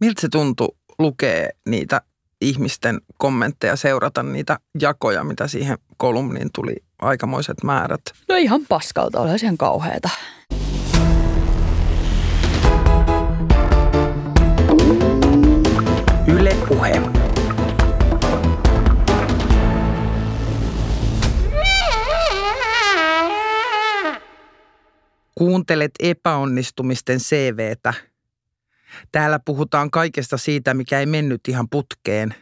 Miltä se tuntui lukea niitä ihmisten kommentteja, seurata niitä jakoja, mitä siihen kolumniin tuli aikamoiset määrät? No ihan paskalta, oli ihan kauheata. Yle Puhe. Kuuntelet epäonnistumisten CVtä. Täällä puhutaan kaikesta siitä, mikä ei mennyt ihan putkeen.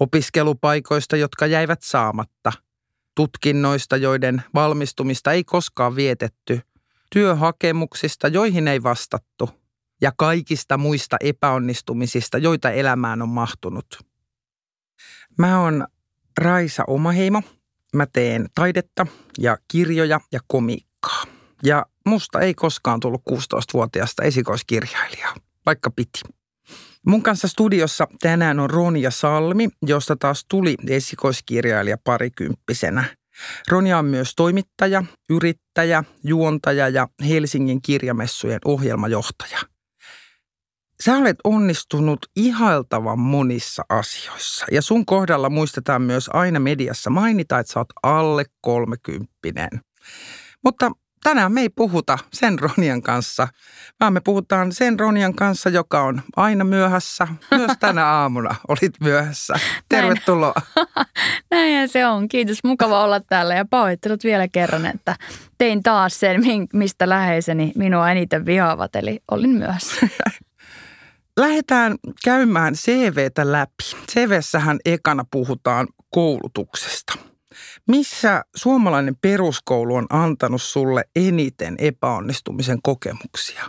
Opiskelupaikoista, jotka jäivät saamatta. Tutkinnoista, joiden valmistumista ei koskaan vietetty. Työhakemuksista, joihin ei vastattu. Ja kaikista muista epäonnistumisista, joita elämään on mahtunut. Mä oon Raisa Omaheimo. Mä teen taidetta ja kirjoja ja komiikkaa. Ja musta ei koskaan tullut 16-vuotiaasta esikoiskirjailijaa, vaikka piti. Mun kanssa studiossa tänään on Ronja Salmi, josta taas tuli esikoiskirjailija parikymppisenä. Ronja on myös toimittaja, yrittäjä, juontaja ja Helsingin kirjamessujen ohjelmajohtaja. Sä olet onnistunut ihailtavan monissa asioissa ja sun kohdalla muistetaan myös aina mediassa mainita, että sä oot alle kolmekymppinen. Mutta tänään me ei puhuta sen Ronian kanssa, vaan me puhutaan sen Ronian kanssa, joka on aina myöhässä. Myös tänä aamuna olit myöhässä. Tervetuloa. Näinhän se on. Kiitos. Mukava olla täällä ja pahoittelut vielä kerran, että tein taas sen, mistä läheiseni minua eniten vihaavat, eli olin myöhässä. Lähdetään käymään CVtä läpi. CVssähän ekana puhutaan koulutuksesta – missä suomalainen peruskoulu on antanut sulle eniten epäonnistumisen kokemuksia?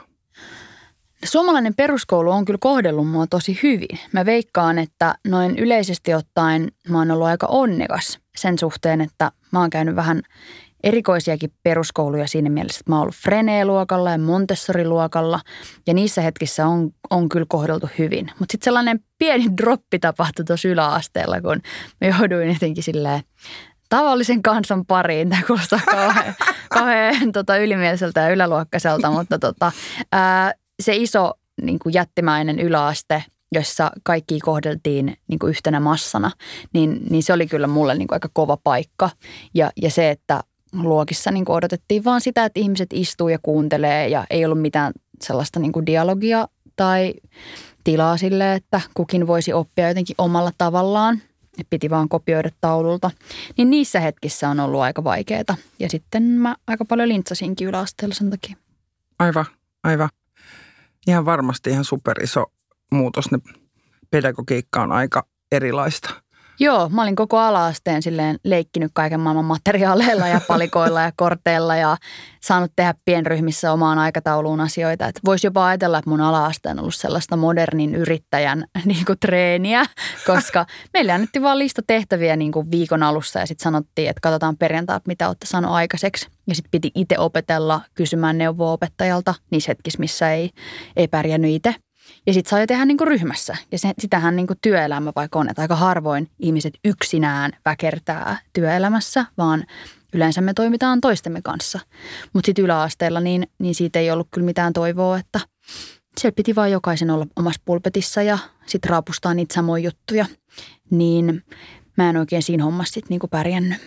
Suomalainen peruskoulu on kyllä kohdellut mua tosi hyvin. Mä veikkaan, että noin yleisesti ottaen mä oon ollut aika onnekas sen suhteen, että mä oon käynyt vähän erikoisiakin peruskouluja siinä mielessä, että mä oon ollut Frene-luokalla ja Montessori-luokalla ja niissä hetkissä on, on kyllä kohdeltu hyvin. Mutta sitten sellainen pieni droppi tapahtui tuossa yläasteella, kun mä jouduin jotenkin silleen tavallisen kansan pariin. Tämä kuulostaa kauhean, kauhean tota, ylimieliseltä ja yläluokkaiselta, mutta tota, ää, se iso niin kuin jättimäinen yläaste, jossa kaikki kohdeltiin niin kuin yhtenä massana, niin, niin se oli kyllä mulle niin kuin aika kova paikka. Ja, ja se, että luokissa niin kuin odotettiin vaan sitä, että ihmiset istuu ja kuuntelee ja ei ollut mitään sellaista niin kuin dialogia tai tilaa sille, että kukin voisi oppia jotenkin omalla tavallaan – piti vaan kopioida taululta. Niin niissä hetkissä on ollut aika vaikeaa. Ja sitten mä aika paljon lintsasinkin yläasteella sen takia. Aivan, aivan. Ihan varmasti ihan superiso muutos. Ne pedagogiikka on aika erilaista. Joo, mä olin koko alaasteen silleen leikkinyt kaiken maailman materiaaleilla ja palikoilla ja korteilla ja saanut tehdä pienryhmissä omaan aikatauluun asioita. Voisi jopa ajatella, että mun alaasteen on ollut sellaista modernin yrittäjän niin kuin, treeniä, koska meille annettiin vaan lista tehtäviä niin kuin viikon alussa ja sitten sanottiin, että katsotaan perjantai, mitä olette saanut aikaiseksi. Ja sitten piti itse opetella kysymään neuvoa opettajalta niissä hetkissä, missä ei, ei pärjännyt itse. Ja sitten saa jo tehdä niin kuin ryhmässä. Ja se, sitähän niin kuin työelämä vaikka on, että aika harvoin ihmiset yksinään väkertää työelämässä, vaan yleensä me toimitaan toistemme kanssa. Mutta sitten yläasteella niin, niin siitä ei ollut kyllä mitään toivoa, että siellä piti vaan jokaisen olla omassa pulpetissa ja sitten raapustaa niitä samoja juttuja. Niin mä en oikein siinä hommassa sitten niinku pärjännyt.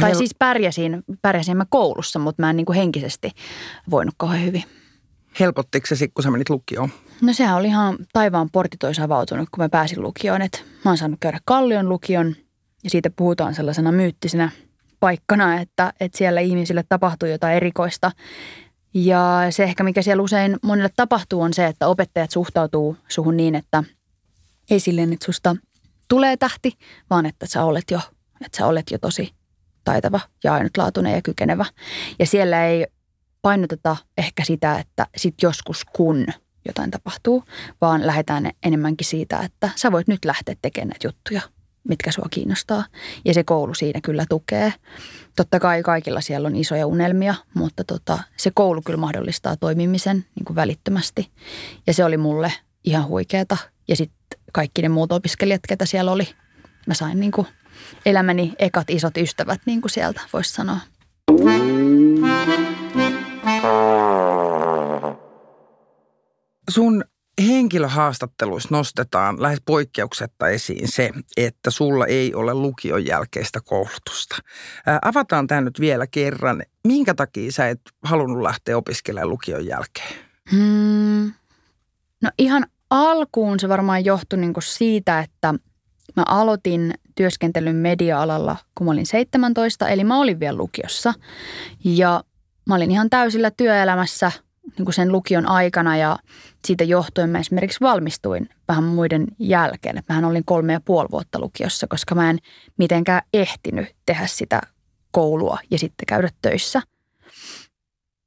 Tai siis pärjäsin, pärjäsin mä koulussa, mutta mä en niinku henkisesti voinut kauhean hyvin. Helpottiko se kun sä menit lukioon? No sehän oli ihan taivaan portit olisi avautunut, kun mä pääsin lukioon. Et mä oon saanut käydä Kallion lukion ja siitä puhutaan sellaisena myyttisenä paikkana, että, että siellä ihmisille tapahtuu jotain erikoista. Ja se ehkä, mikä siellä usein monille tapahtuu, on se, että opettajat suhtautuu suhun niin, että ei silleen, että susta tulee tähti, vaan että sä olet jo, että sä olet jo tosi taitava ja ainutlaatuinen ja kykenevä. Ja siellä ei painoteta ehkä sitä, että sit joskus kun jotain tapahtuu, vaan lähdetään enemmänkin siitä, että sä voit nyt lähteä tekemään näitä juttuja, mitkä sua kiinnostaa. Ja se koulu siinä kyllä tukee. Totta kai kaikilla siellä on isoja unelmia, mutta tota, se koulu kyllä mahdollistaa toimimisen niin kuin välittömästi. Ja se oli mulle ihan huikeeta. Ja sitten kaikki ne muut opiskelijat, ketä siellä oli, mä sain niin kuin elämäni ekat isot ystävät niin kuin sieltä, voisi sanoa. Sun henkilöhaastatteluissa nostetaan lähes poikkeuksetta esiin se, että sulla ei ole lukion jälkeistä koulutusta. Ää, avataan tämä nyt vielä kerran. Minkä takia sä et halunnut lähteä opiskelemaan lukion jälkeen? Hmm. No ihan alkuun se varmaan johtui niinku siitä, että mä aloitin työskentelyn media-alalla, kun mä olin 17, eli mä olin vielä lukiossa. Ja mä olin ihan täysillä työelämässä niin kuin sen lukion aikana ja siitä johtuen mä esimerkiksi valmistuin vähän muiden jälkeen. Mähän olin kolme ja puoli vuotta lukiossa, koska mä en mitenkään ehtinyt tehdä sitä koulua ja sitten käydä töissä.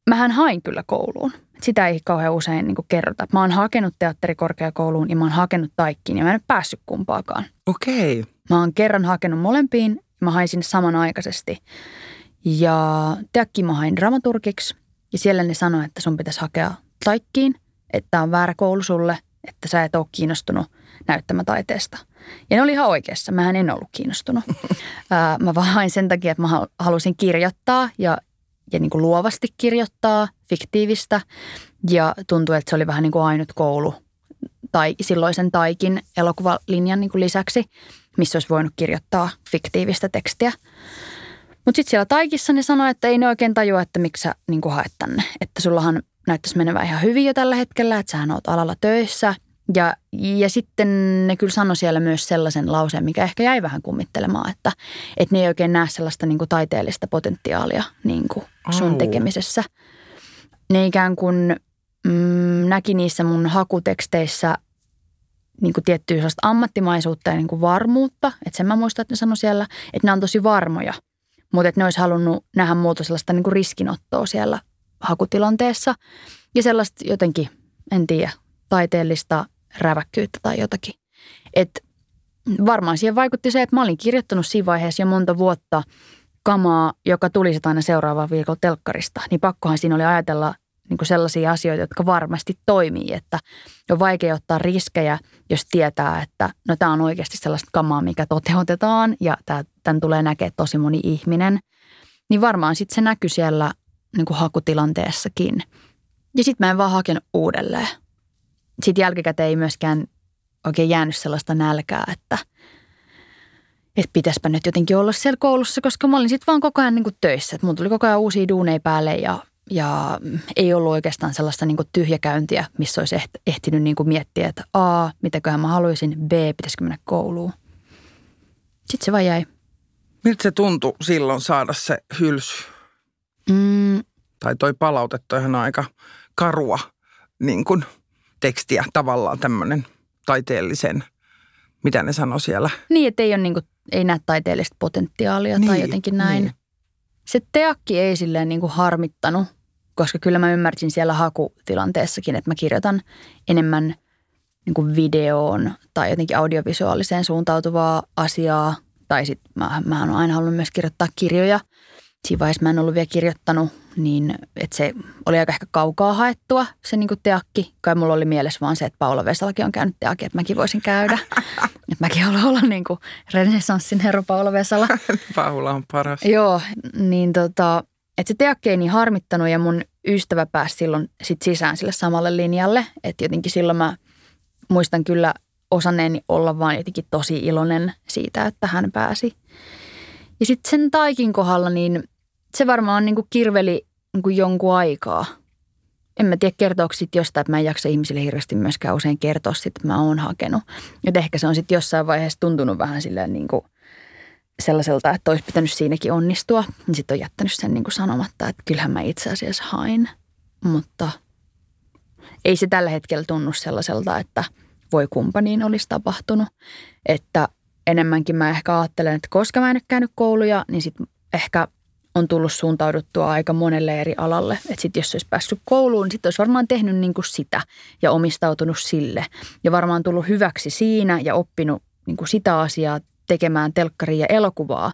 Mähän hain kyllä kouluun. Sitä ei kauhean usein niin kuin kerrota. Mä oon hakenut teatterikorkeakouluun ja mä oon hakenut taikkiin ja mä en ole päässyt kumpaakaan. Okei. Okay. Mä oon kerran hakenut molempiin ja mä hain sinne samanaikaisesti. Ja teakkiin mä hain dramaturgiksi ja siellä ne sanoi, että sun pitäisi hakea taikkiin, että on väärä koulu sulle, että sä et ole kiinnostunut näyttämätaiteesta. Ja ne oli ihan oikeassa. Mähän en ollut kiinnostunut. mä vaan hain sen takia, että mä halusin kirjoittaa ja, ja niin kuin luovasti kirjoittaa, fiktiivistä. Ja tuntui, että se oli vähän niin kuin ainut koulu tai silloisen taikin elokuvalinjan niin kuin lisäksi, missä olisi voinut kirjoittaa fiktiivistä tekstiä. Mutta sitten siellä Taikissa ne sanoi, että ei ne oikein tajua, että miksi sä niin haet tänne. Että sullahan näyttäisi menevän ihan hyvin jo tällä hetkellä, että sähän oot alalla töissä. Ja, ja sitten ne kyllä sanoi siellä myös sellaisen lauseen, mikä ehkä jäi vähän kummittelemaan, että, että ne ei oikein näe sellaista niin kuin taiteellista potentiaalia niin kuin sun oh. tekemisessä. Ne ikään kuin mm, näki niissä mun hakuteksteissä niin kuin tiettyä sellaista ammattimaisuutta ja niin kuin varmuutta. Että sen mä muistan, että ne sanoi siellä, että ne on tosi varmoja – mutta että ne olisi halunnut nähdä muuta sellaista niin kuin riskinottoa siellä hakutilanteessa ja sellaista jotenkin, en tiedä, taiteellista räväkkyyttä tai jotakin. Et varmaan siihen vaikutti se, että mä olin kirjoittanut siinä vaiheessa jo monta vuotta kamaa, joka tuli aina seuraavaan viikolla telkkarista. Niin pakkohan siinä oli ajatella niin kuin sellaisia asioita, jotka varmasti toimii, että on vaikea ottaa riskejä, jos tietää, että no tämä on oikeasti sellaista kamaa, mikä toteutetaan ja tämä, tämän tulee näkee tosi moni ihminen. Niin varmaan sitten se näkyy siellä niin kuin hakutilanteessakin. Ja sitten mä en vaan hakenut uudelleen. Sitten jälkikäteen ei myöskään oikein jäänyt sellaista nälkää, että, että pitäispä nyt jotenkin olla siellä koulussa, koska mä olin sitten vaan koko ajan niin töissä. Että mun tuli koko ajan uusia duuneja päälle ja ja ei ollut oikeastaan sellaista niin kuin tyhjäkäyntiä, missä olisi ehtinyt niin kuin miettiä, että A, mitäköhän mä haluaisin, B, pitäisikö mennä kouluun. Sitten se vaan jäi. Miltä se tuntui silloin saada se hylsy? Mm. Tai toi palautettu ihan aika karua niin kuin tekstiä, tavallaan tämmöinen taiteellisen, mitä ne sanoi siellä. Niin, että ei, ole niin kuin, ei näe taiteellista potentiaalia niin, tai jotenkin näin. Niin. Se teakki ei silleen niin kuin harmittanut, koska kyllä mä ymmärsin siellä hakutilanteessakin, että mä kirjoitan enemmän niin kuin videoon tai jotenkin audiovisuaaliseen suuntautuvaa asiaa. Tai sitten mä, mä oon aina halunnut myös kirjoittaa kirjoja. Siinä vaiheessa mä en ollut vielä kirjoittanut, niin että se oli aika ehkä kaukaa haettua se niin kuin teakki. Kai mulla oli mielessä vaan se, että Paula Vesalakin on käynyt teakki, että mäkin voisin käydä. että mäkin haluan olla niin kuin renessanssin herra Paula Vesala. Paula on paras. Joo, niin tota, että se teakki ei niin harmittanut ja mun ystävä pääsi silloin sit sisään sille samalle linjalle. Että jotenkin silloin mä muistan kyllä osanneeni olla vaan jotenkin tosi iloinen siitä, että hän pääsi. Ja sitten sen taikin kohdalla, niin se varmaan niin kuin kirveli niin kuin jonkun aikaa. En mä tiedä kertooko sitten jostain, että mä en jaksa ihmisille hirveästi myöskään usein kertoa sit, että mä oon hakenut. Et ehkä se on sitten jossain vaiheessa tuntunut vähän silleen niin kuin – sellaiselta, että olisi pitänyt siinäkin onnistua, niin sitten on jättänyt sen niin kuin sanomatta, että kyllähän mä itse asiassa hain. Mutta ei se tällä hetkellä tunnu sellaiselta, että voi kumppaniin olisi tapahtunut. Että enemmänkin mä ehkä ajattelen, että koska mä en ole käynyt kouluja, niin sitten ehkä on tullut suuntauduttua aika monelle eri alalle. Että sitten jos olisi päässyt kouluun, niin sitten olisi varmaan tehnyt niin kuin sitä ja omistautunut sille. Ja varmaan tullut hyväksi siinä ja oppinut niin kuin sitä asiaa tekemään telkkaria ja elokuvaa,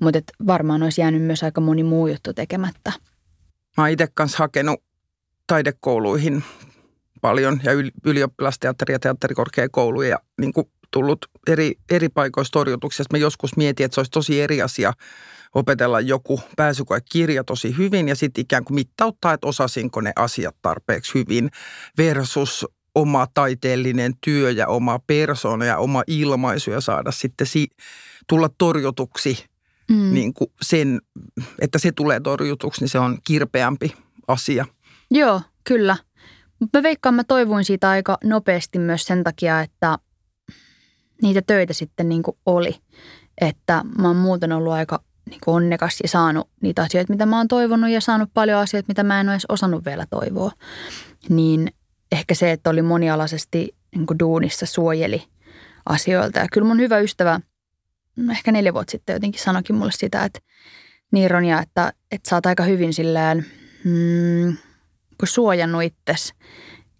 mutta varmaan olisi jäänyt myös aika moni muu juttu tekemättä. Mä oon itse kanssa hakenut taidekouluihin paljon ja ylioppilasteatteri- ja teatterikorkeakouluja ja niin tullut eri, eri paikoista torjutuksessa. Mä joskus mietin, että se olisi tosi eri asia opetella joku pääsykoekirja tosi hyvin ja sitten ikään kuin mittauttaa, että osasinko ne asiat tarpeeksi hyvin versus oma taiteellinen työ ja oma persona ja oma ilmaisu ja saada sitten si- tulla torjutuksi mm. niin kuin sen, että se tulee torjutuksi, niin se on kirpeämpi asia. Joo, kyllä. Mutta mä veikkaan, mä toivuin siitä aika nopeasti myös sen takia, että niitä töitä sitten niin kuin oli. Että mä oon muuten ollut aika niin kuin onnekas ja saanut niitä asioita, mitä mä oon toivonut ja saanut paljon asioita, mitä mä en ole edes osannut vielä toivoa. Niin ehkä se, että oli monialaisesti niin kuin duunissa suojeli asioilta. Ja kyllä mun hyvä ystävä, no ehkä neljä vuotta sitten jotenkin sanoikin mulle sitä, että niin Ronja, että, että sä oot aika hyvin silleen mm, kun suojannut itsesi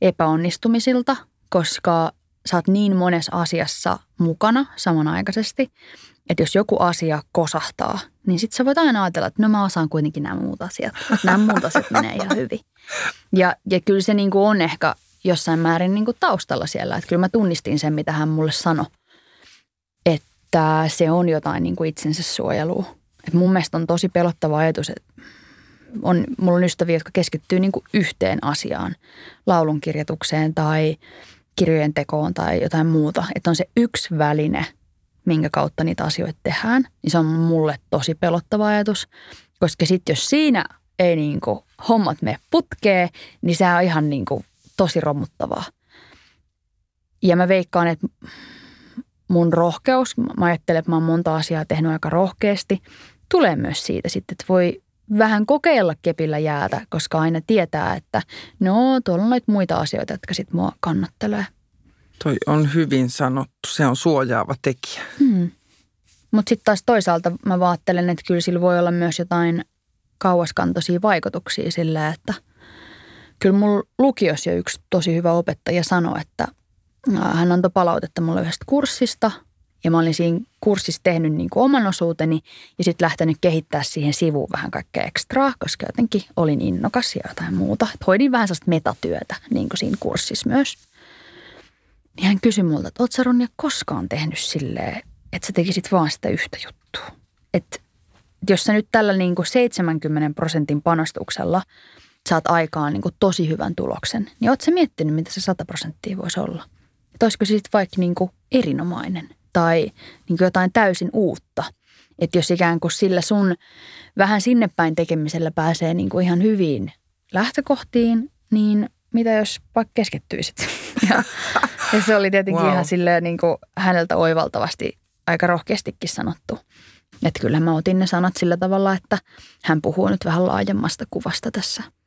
epäonnistumisilta, koska sä oot niin monessa asiassa mukana samanaikaisesti, että jos joku asia kosahtaa, niin sit sä voit aina ajatella, että no mä osaan kuitenkin nämä muut asiat. Nämä muut asiat menee ihan hyvin. Ja, ja kyllä se niin kuin on ehkä jossain määrin niin kuin taustalla siellä. Että kyllä mä tunnistin sen, mitä hän mulle sanoi, että se on jotain niin kuin itsensä suojelua. Et mun mielestä on tosi pelottava ajatus, että on, mulla on ystäviä, jotka keskittyy niin kuin yhteen asiaan, laulunkirjoitukseen tai kirjojen tekoon tai jotain muuta. Että on se yksi väline, minkä kautta niitä asioita tehdään, niin se on mulle tosi pelottava ajatus. Koska sitten jos siinä ei niin kuin hommat mene putkee, niin se on ihan niin kuin tosi romuttavaa. Ja mä veikkaan, että mun rohkeus, mä ajattelen, että mä oon monta asiaa tehnyt aika rohkeasti, tulee myös siitä sitten, että voi vähän kokeilla kepillä jäätä, koska aina tietää, että no tuolla on noita muita asioita, jotka sitten mua kannattelee. Toi on hyvin sanottu. Se on suojaava tekijä. Hmm. Mutta sitten taas toisaalta mä vaattelen, että kyllä sillä voi olla myös jotain kauaskantoisia vaikutuksia sillä, että kyllä mulla lukiossa jo yksi tosi hyvä opettaja sanoi, että hän antoi palautetta mulle yhdestä kurssista – ja mä olin siinä kurssissa tehnyt niin kuin oman osuuteni ja sitten lähtenyt kehittää siihen sivuun vähän kaikkea ekstraa, koska jotenkin olin innokas ja jotain muuta. Et hoidin vähän sellaista metatyötä niin kuin siinä kurssissa myös. Niin hän kysyi multa, että oot sä Ronja koskaan tehnyt silleen, että sä tekisit vaan sitä yhtä juttua. Että jos sä nyt tällä niin kuin 70 prosentin panostuksella saat aikaan niin kuin tosi hyvän tuloksen, niin oot sä miettinyt, mitä se 100 prosenttia voisi olla? Että olisiko se sitten vaikka niin kuin erinomainen – tai niin kuin jotain täysin uutta. Että jos ikään kuin sillä sun vähän sinne päin tekemisellä pääsee niin kuin ihan hyviin lähtökohtiin, niin mitä jos vaikka keskittyisit? Ja, ja se oli tietenkin wow. ihan silleen niin kuin häneltä oivaltavasti aika rohkeastikin sanottu. Että kyllä mä otin ne sanat sillä tavalla, että hän puhuu nyt vähän laajemmasta kuvasta tässä –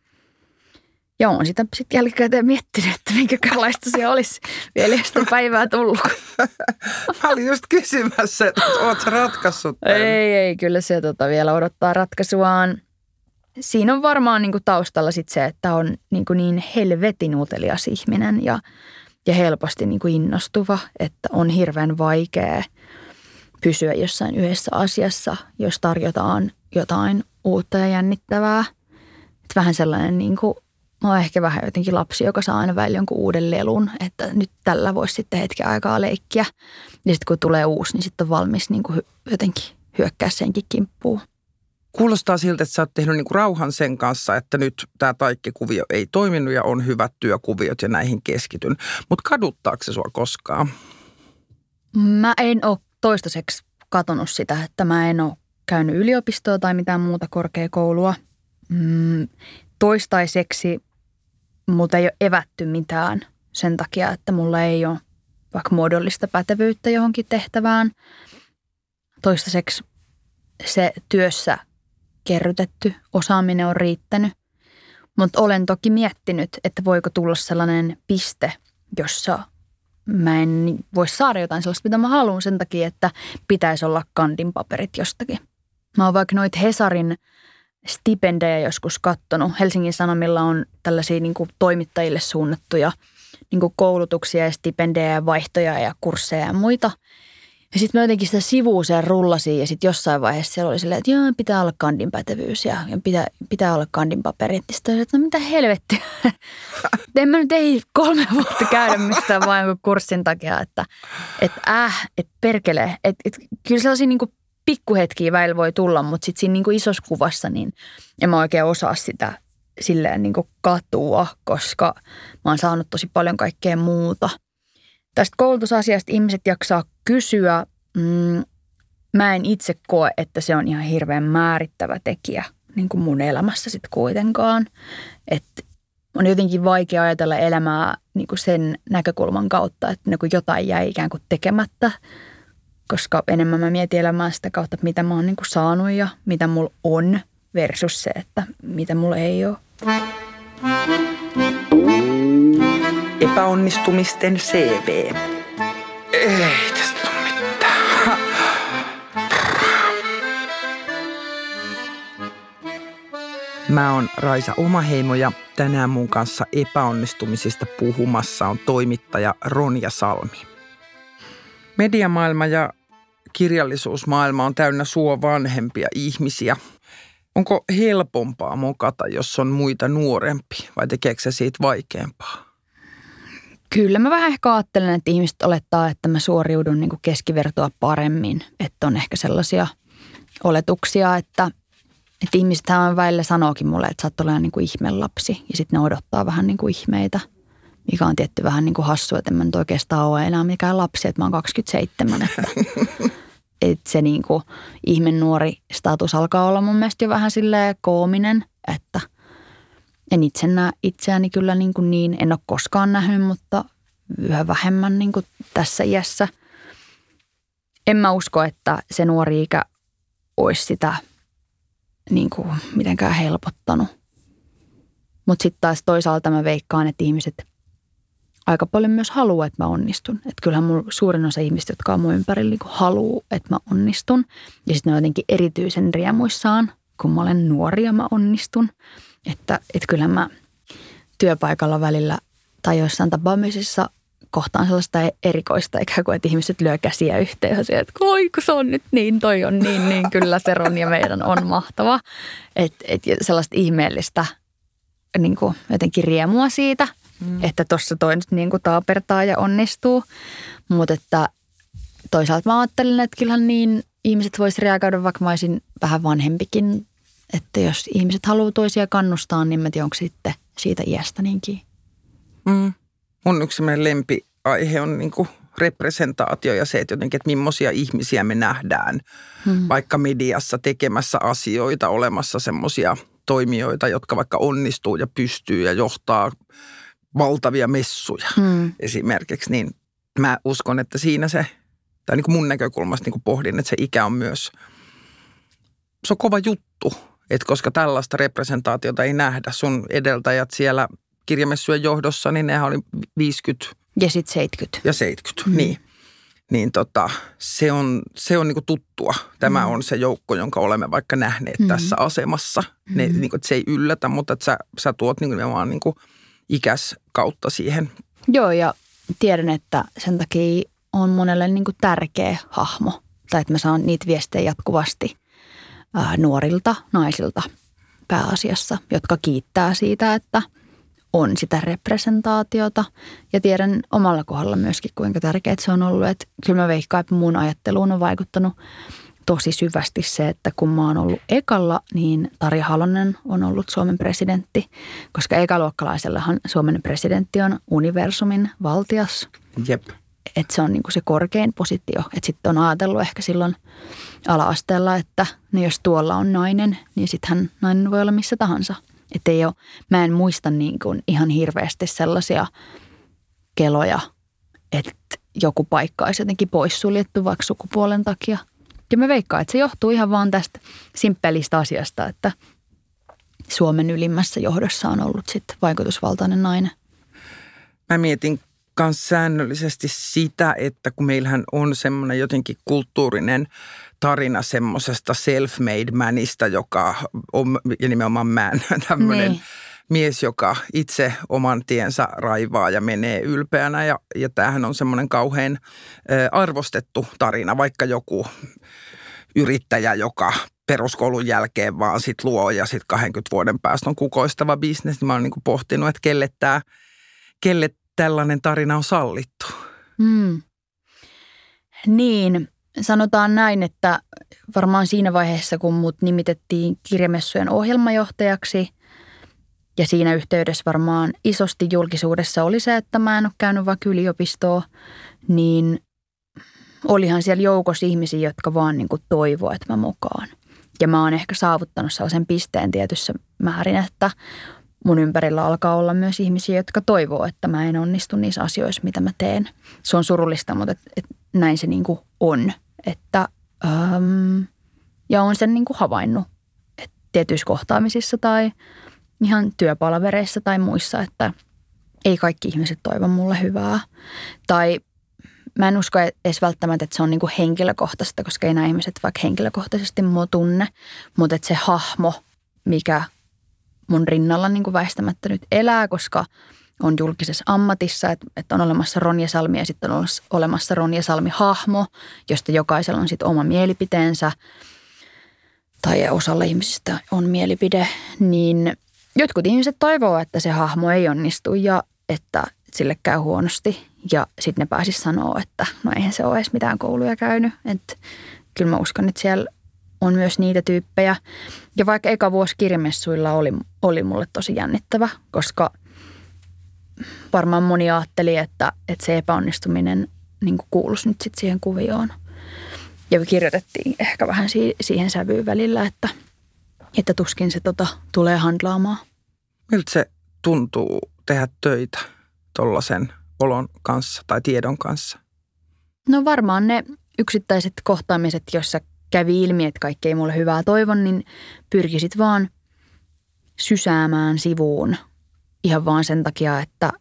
ja on sitä sitten jälkikäteen miettinyt, että minkälaista se olisi vielä sitä päivää tullut. Mä olin just kysymässä, että ootko ratkaissut tämän? Ei, ei, kyllä se tota vielä odottaa ratkaisuaan. Siinä on varmaan niinku taustalla sit se, että on niinku niin helvetin utelias ihminen ja, ja helposti niinku innostuva, että on hirveän vaikea pysyä jossain yhdessä asiassa, jos tarjotaan jotain uutta ja jännittävää. Et vähän sellainen niin kuin Mä oon ehkä vähän jotenkin lapsi, joka saa aina välillä jonkun uuden lelun, että nyt tällä voisi sitten hetken aikaa leikkiä. Ja sitten kun tulee uusi, niin sitten on valmis niin kuin jotenkin hyökkää senkin kimppuun. Kuulostaa siltä, että sä oot tehnyt niin kuin rauhan sen kanssa, että nyt tämä taikkikuvio ei toiminut ja on hyvät työkuviot ja näihin keskityn. Mutta kaduttaako se sua koskaan? Mä en ole toistaiseksi katonut sitä, että mä en ole käynyt yliopistoa tai mitään muuta korkeakoulua. Mm, toistaiseksi multa ei ole evätty mitään sen takia, että mulla ei ole vaikka muodollista pätevyyttä johonkin tehtävään. Toistaiseksi se työssä kerrytetty osaaminen on riittänyt. Mutta olen toki miettinyt, että voiko tulla sellainen piste, jossa mä en voi saada jotain sellaista, mitä mä haluan sen takia, että pitäisi olla kandin paperit jostakin. Mä oon vaikka noit Hesarin stipendejä joskus kattonut. Helsingin Sanomilla on tällaisia niin kuin toimittajille suunnattuja niin kuin koulutuksia ja stipendejä ja vaihtoja ja kursseja ja muita. Ja sitten mä jotenkin sitä sivua siellä rullasin ja sitten jossain vaiheessa siellä oli silleen, että joo, pitää olla kandin pätevyys ja, ja pitää, pitää olla kandin paperit. Sitten että no mitä helvettiä. en mä nyt ei kolme vuotta käydä mistään vain kurssin takia, että et äh, että perkele. Että et, kyllä sellaisia niin kuin pikkuhetkiä väillä voi tulla, mutta sitten siinä niin kuin isossa kuvassa niin en mä oikein osaa sitä silleen niin kuin katua, koska mä oon saanut tosi paljon kaikkea muuta. Tästä koulutusasiasta ihmiset jaksaa kysyä. Mm, mä en itse koe, että se on ihan hirveän määrittävä tekijä niin kuin mun elämässä sitten kuitenkaan. Että on jotenkin vaikea ajatella elämää niin kuin sen näkökulman kautta, että niin kuin jotain jäi ikään kuin tekemättä, koska enemmän mä mietin elämää sitä kautta, mitä mä oon niin kuin saanut ja mitä mulla on versus se, että mitä mulla ei ole. Epäonnistumisten CV. Ei tästä ole mitään. Mä oon Raisa Omaheimo ja tänään mun kanssa epäonnistumisista puhumassa on toimittaja Ronja Salmi. Mediamaailma ja kirjallisuusmaailma on täynnä suo vanhempia ihmisiä. Onko helpompaa mokata, jos on muita nuorempi vai tekeekö se siitä vaikeampaa? Kyllä mä vähän ehkä ajattelen, että ihmiset olettaa, että mä suoriudun niin keskivertoa paremmin. Että on ehkä sellaisia oletuksia, että, että ihmisethän välillä sanookin mulle, että sä oot olemaan niin kuin ihmelapsi. Ja sitten ne odottaa vähän niin kuin ihmeitä, mikä on tietty vähän niin kuin hassu, että en mä nyt oikeastaan ole enää mikään lapsi, että mä oon 27. Että, että se niin kuin ihmen nuori status alkaa olla mun mielestä jo vähän silleen koominen, että – en itse näe itseäni kyllä niin, kuin niin, en ole koskaan nähnyt, mutta yhä vähemmän niin kuin tässä iässä. En mä usko, että se nuori ikä olisi sitä niin kuin mitenkään helpottanut. Mutta sitten taas toisaalta mä veikkaan, että ihmiset aika paljon myös haluaa, että mä onnistun. Että kyllähän mun suurin osa ihmistä, jotka on mun ympärillä, niin haluaa, että mä onnistun. Ja sitten ne on jotenkin erityisen riemuissaan, kun mä olen nuori ja mä onnistun. Että, että kyllä mä työpaikalla välillä tai joissain tapaamisissa kohtaan sellaista erikoista ikään kuin, että ihmiset lyö käsiä yhteen ja se, että oi kun se on nyt niin, toi on niin, niin kyllä se on ja meidän on mahtava. Että et sellaista ihmeellistä niin kuin jotenkin riemua siitä, mm. että tuossa toi nyt niin kuin taapertaa ja onnistuu. Mutta että toisaalta mä ajattelen, että kyllähän niin ihmiset voisi reagoida, vaikka mä olisin vähän vanhempikin että jos ihmiset haluaa toisia kannustaa, niin mä tiedän, onko sitten siitä iästä niinkin. Mm. Mun yksi meidän lempiaihe on niin kuin representaatio ja se, että jotenkin, että millaisia ihmisiä me nähdään hmm. vaikka mediassa tekemässä asioita, olemassa semmoisia toimijoita, jotka vaikka onnistuu ja pystyy ja johtaa valtavia messuja hmm. esimerkiksi, niin mä uskon, että siinä se, tai niin kuin mun näkökulmasta niin kuin pohdin, että se ikä on myös, se on kova juttu että koska tällaista representaatiota ei nähdä, sun edeltäjät siellä kirjamessujen johdossa, niin nehän oli 50. Ja sitten 70. Ja 70, mm. niin. Niin tota, se on, se on niinku tuttua. Tämä mm. on se joukko, jonka olemme vaikka nähneet mm. tässä asemassa. Ne, mm. niinku, se ei yllätä, mutta sä, sä tuot niinku nimenomaan niinku ikäs kautta siihen. Joo, ja tiedän, että sen takia on monelle niinku tärkeä hahmo. Tai että mä saan niitä viestejä jatkuvasti nuorilta naisilta pääasiassa, jotka kiittää siitä, että on sitä representaatiota. Ja tiedän omalla kohdalla myöskin, kuinka tärkeää se on ollut. Että kyllä mä veikkaan, että mun ajatteluun on vaikuttanut tosi syvästi se, että kun mä oon ollut ekalla, niin Tarja Halonen on ollut Suomen presidentti, koska ekaluokkalaisellahan Suomen presidentti on universumin valtias. Jep. Että se on niin kuin se korkein positio. Että sitten on ajatellut ehkä silloin – ala-asteella, että no jos tuolla on nainen, niin sittenhän nainen voi olla missä tahansa. Että ei ole, mä en muista niin kuin ihan hirveästi sellaisia keloja, että joku paikka olisi jotenkin poissuljettu vaikka sukupuolen takia. Ja mä veikkaan, että se johtuu ihan vaan tästä simppelistä asiasta, että Suomen ylimmässä johdossa on ollut sitten vaikutusvaltainen nainen. Mä mietin myös säännöllisesti sitä, että kun meillähän on semmoinen jotenkin kulttuurinen tarina semmoisesta self-made manista, joka on, ja nimenomaan man, tämmöinen niin. Mies, joka itse oman tiensä raivaa ja menee ylpeänä. Ja, ja tämähän on semmoinen kauhean arvostettu tarina, vaikka joku yrittäjä, joka peruskoulun jälkeen vaan sit luo ja sitten 20 vuoden päästä on kukoistava bisnes. Niin mä oon niinku pohtinut, että kelle, tää, kelle tällainen tarina on sallittu. Mm. Niin, sanotaan näin, että varmaan siinä vaiheessa, kun mut nimitettiin kirjamessujen ohjelmajohtajaksi, Ja siinä yhteydessä varmaan isosti julkisuudessa oli se, että mä en ole käynyt vaikka yliopistoa, niin olihan siellä joukossa ihmisiä, jotka vaan niin toivoo, että mä mukaan. Ja mä oon ehkä saavuttanut sellaisen pisteen tietyssä määrin, että mun ympärillä alkaa olla myös ihmisiä, jotka toivoo, että mä en onnistu niissä asioissa, mitä mä teen. Se on surullista, mutta et, et näin se niin on. Että, äm, ja on sen niin havainnut että tietyissä kohtaamisissa tai ihan työpalavereissa tai muissa, että ei kaikki ihmiset toivo mulle hyvää. Tai mä en usko edes välttämättä, että se on niin henkilökohtaista, koska ei nämä ihmiset vaikka henkilökohtaisesti mua tunne, mutta että se hahmo, mikä mun rinnalla niin kuin väistämättä nyt elää, koska on julkisessa ammatissa, että, että on olemassa Ronja Salmi ja sitten on olemassa Ronja Salmi-hahmo, josta jokaisella on sitten oma mielipiteensä tai osalla ihmisistä on mielipide, niin jotkut ihmiset toivoo, että se hahmo ei onnistu ja että sille käy huonosti ja sitten ne pääsis sanoa, että no eihän se ole edes mitään kouluja käynyt. Että kyllä mä uskon, että siellä on myös niitä tyyppejä. Ja vaikka eka vuosi kirjamessuilla oli, oli mulle tosi jännittävä, koska varmaan moni ajatteli, että, että se epäonnistuminen niin kuuluisi nyt sitten siihen kuvioon. Ja kirjoitettiin ehkä vähän siihen sävyyn välillä, että, että tuskin se tota, tulee handlaamaan. Miltä se tuntuu tehdä töitä tuollaisen olon kanssa tai tiedon kanssa? No varmaan ne yksittäiset kohtaamiset, jossa kävi ilmi, että kaikki ei mulle hyvää toivon, niin pyrkisit vaan sysäämään sivuun ihan vaan sen takia, että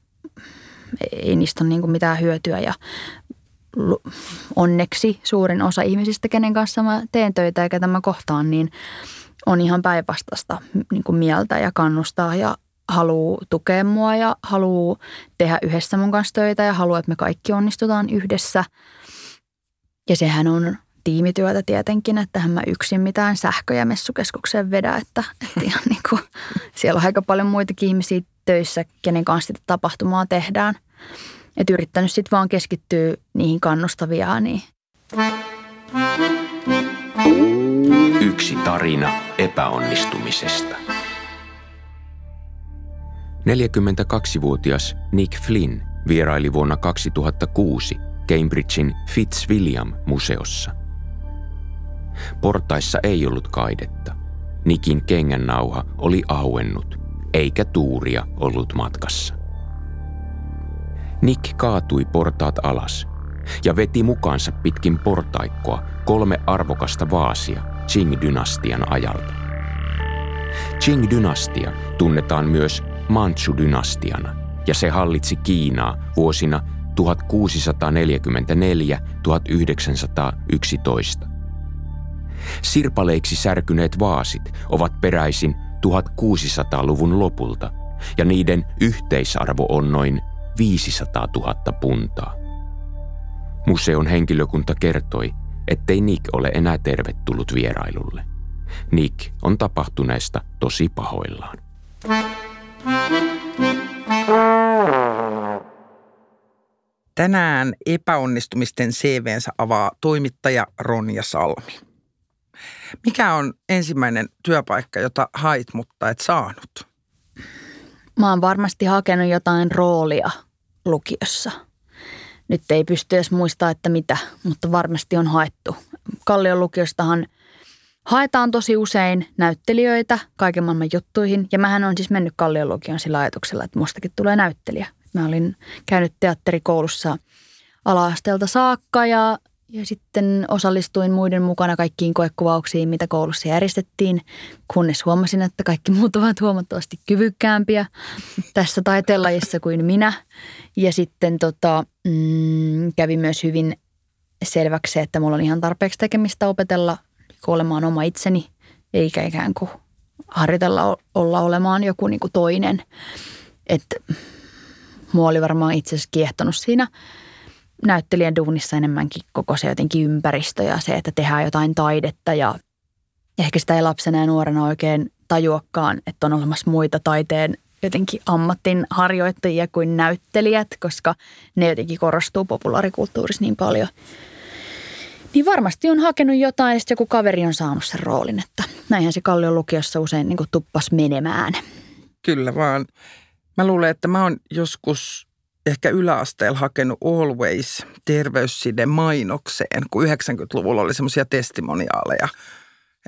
ei niistä ole niin mitään hyötyä ja onneksi suurin osa ihmisistä, kenen kanssa mä teen töitä eikä tämä kohtaan, niin on ihan päinvastaista niin mieltä ja kannustaa ja haluaa tukea mua ja haluaa tehdä yhdessä mun kanssa töitä ja haluaa, että me kaikki onnistutaan yhdessä. Ja sehän on tiimityötä tietenkin, että mä yksin mitään sähköjä messukeskukseen vedä, että, että ihan niin kuin, siellä on aika paljon muitakin ihmisiä töissä, kenen kanssa sitä tapahtumaa tehdään. Että yrittänyt sitten vaan keskittyä niihin kannustavia. Niin. Yksi tarina epäonnistumisesta. 42-vuotias Nick Flynn vieraili vuonna 2006 Cambridgein Fitzwilliam-museossa. Portaissa ei ollut kaidetta. Nikin kengännauha oli auennut, eikä tuuria ollut matkassa. Nick kaatui portaat alas ja veti mukaansa pitkin portaikkoa kolme arvokasta vaasia Qing-dynastian ajalta. Qing-dynastia tunnetaan myös Manchu-dynastiana ja se hallitsi Kiinaa vuosina 1644-1911. Sirpaleiksi särkyneet vaasit ovat peräisin 1600-luvun lopulta ja niiden yhteisarvo on noin 500 000 puntaa. Museon henkilökunta kertoi, ettei Nick ole enää tervetullut vierailulle. Nick on tapahtuneesta tosi pahoillaan. Tänään epäonnistumisten CVnsä avaa toimittaja Ronja Salmi. Mikä on ensimmäinen työpaikka, jota hait, mutta et saanut? Mä oon varmasti hakenut jotain roolia lukiossa. Nyt ei pysty edes muistaa, että mitä, mutta varmasti on haettu. Kallion lukiostahan haetaan tosi usein näyttelijöitä kaiken maailman juttuihin. Ja mähän on siis mennyt Kallion lukioon sillä ajatuksella, että mustakin tulee näyttelijä. Mä olin käynyt teatterikoulussa ala-asteelta saakka ja ja sitten osallistuin muiden mukana kaikkiin koekuvauksiin, mitä koulussa järjestettiin, kunnes huomasin, että kaikki muut ovat huomattavasti kyvykkäämpiä tässä taiteenlajissa kuin minä. Ja sitten tota, mm, kävi myös hyvin selväksi että mulla on ihan tarpeeksi tekemistä opetella olemaan oma itseni, eikä ikään kuin harjoitella olla olemaan joku niin kuin toinen. Että mua oli varmaan itse asiassa kiehtonut siinä – näyttelijän duunissa enemmänkin koko se jotenkin ympäristö ja se, että tehdään jotain taidetta ja ehkä sitä ei lapsena ja nuorena oikein tajuakaan, että on olemassa muita taiteen jotenkin ammattin harjoittajia kuin näyttelijät, koska ne jotenkin korostuu populaarikulttuurissa niin paljon. Niin varmasti on hakenut jotain ja sitten joku kaveri on saanut sen roolin, että näinhän se Kallion lukiossa usein niin tuppas menemään. Kyllä vaan. Mä luulen, että mä oon joskus ehkä yläasteella hakenut Always terveysside mainokseen, kun 90-luvulla oli semmoisia testimoniaaleja.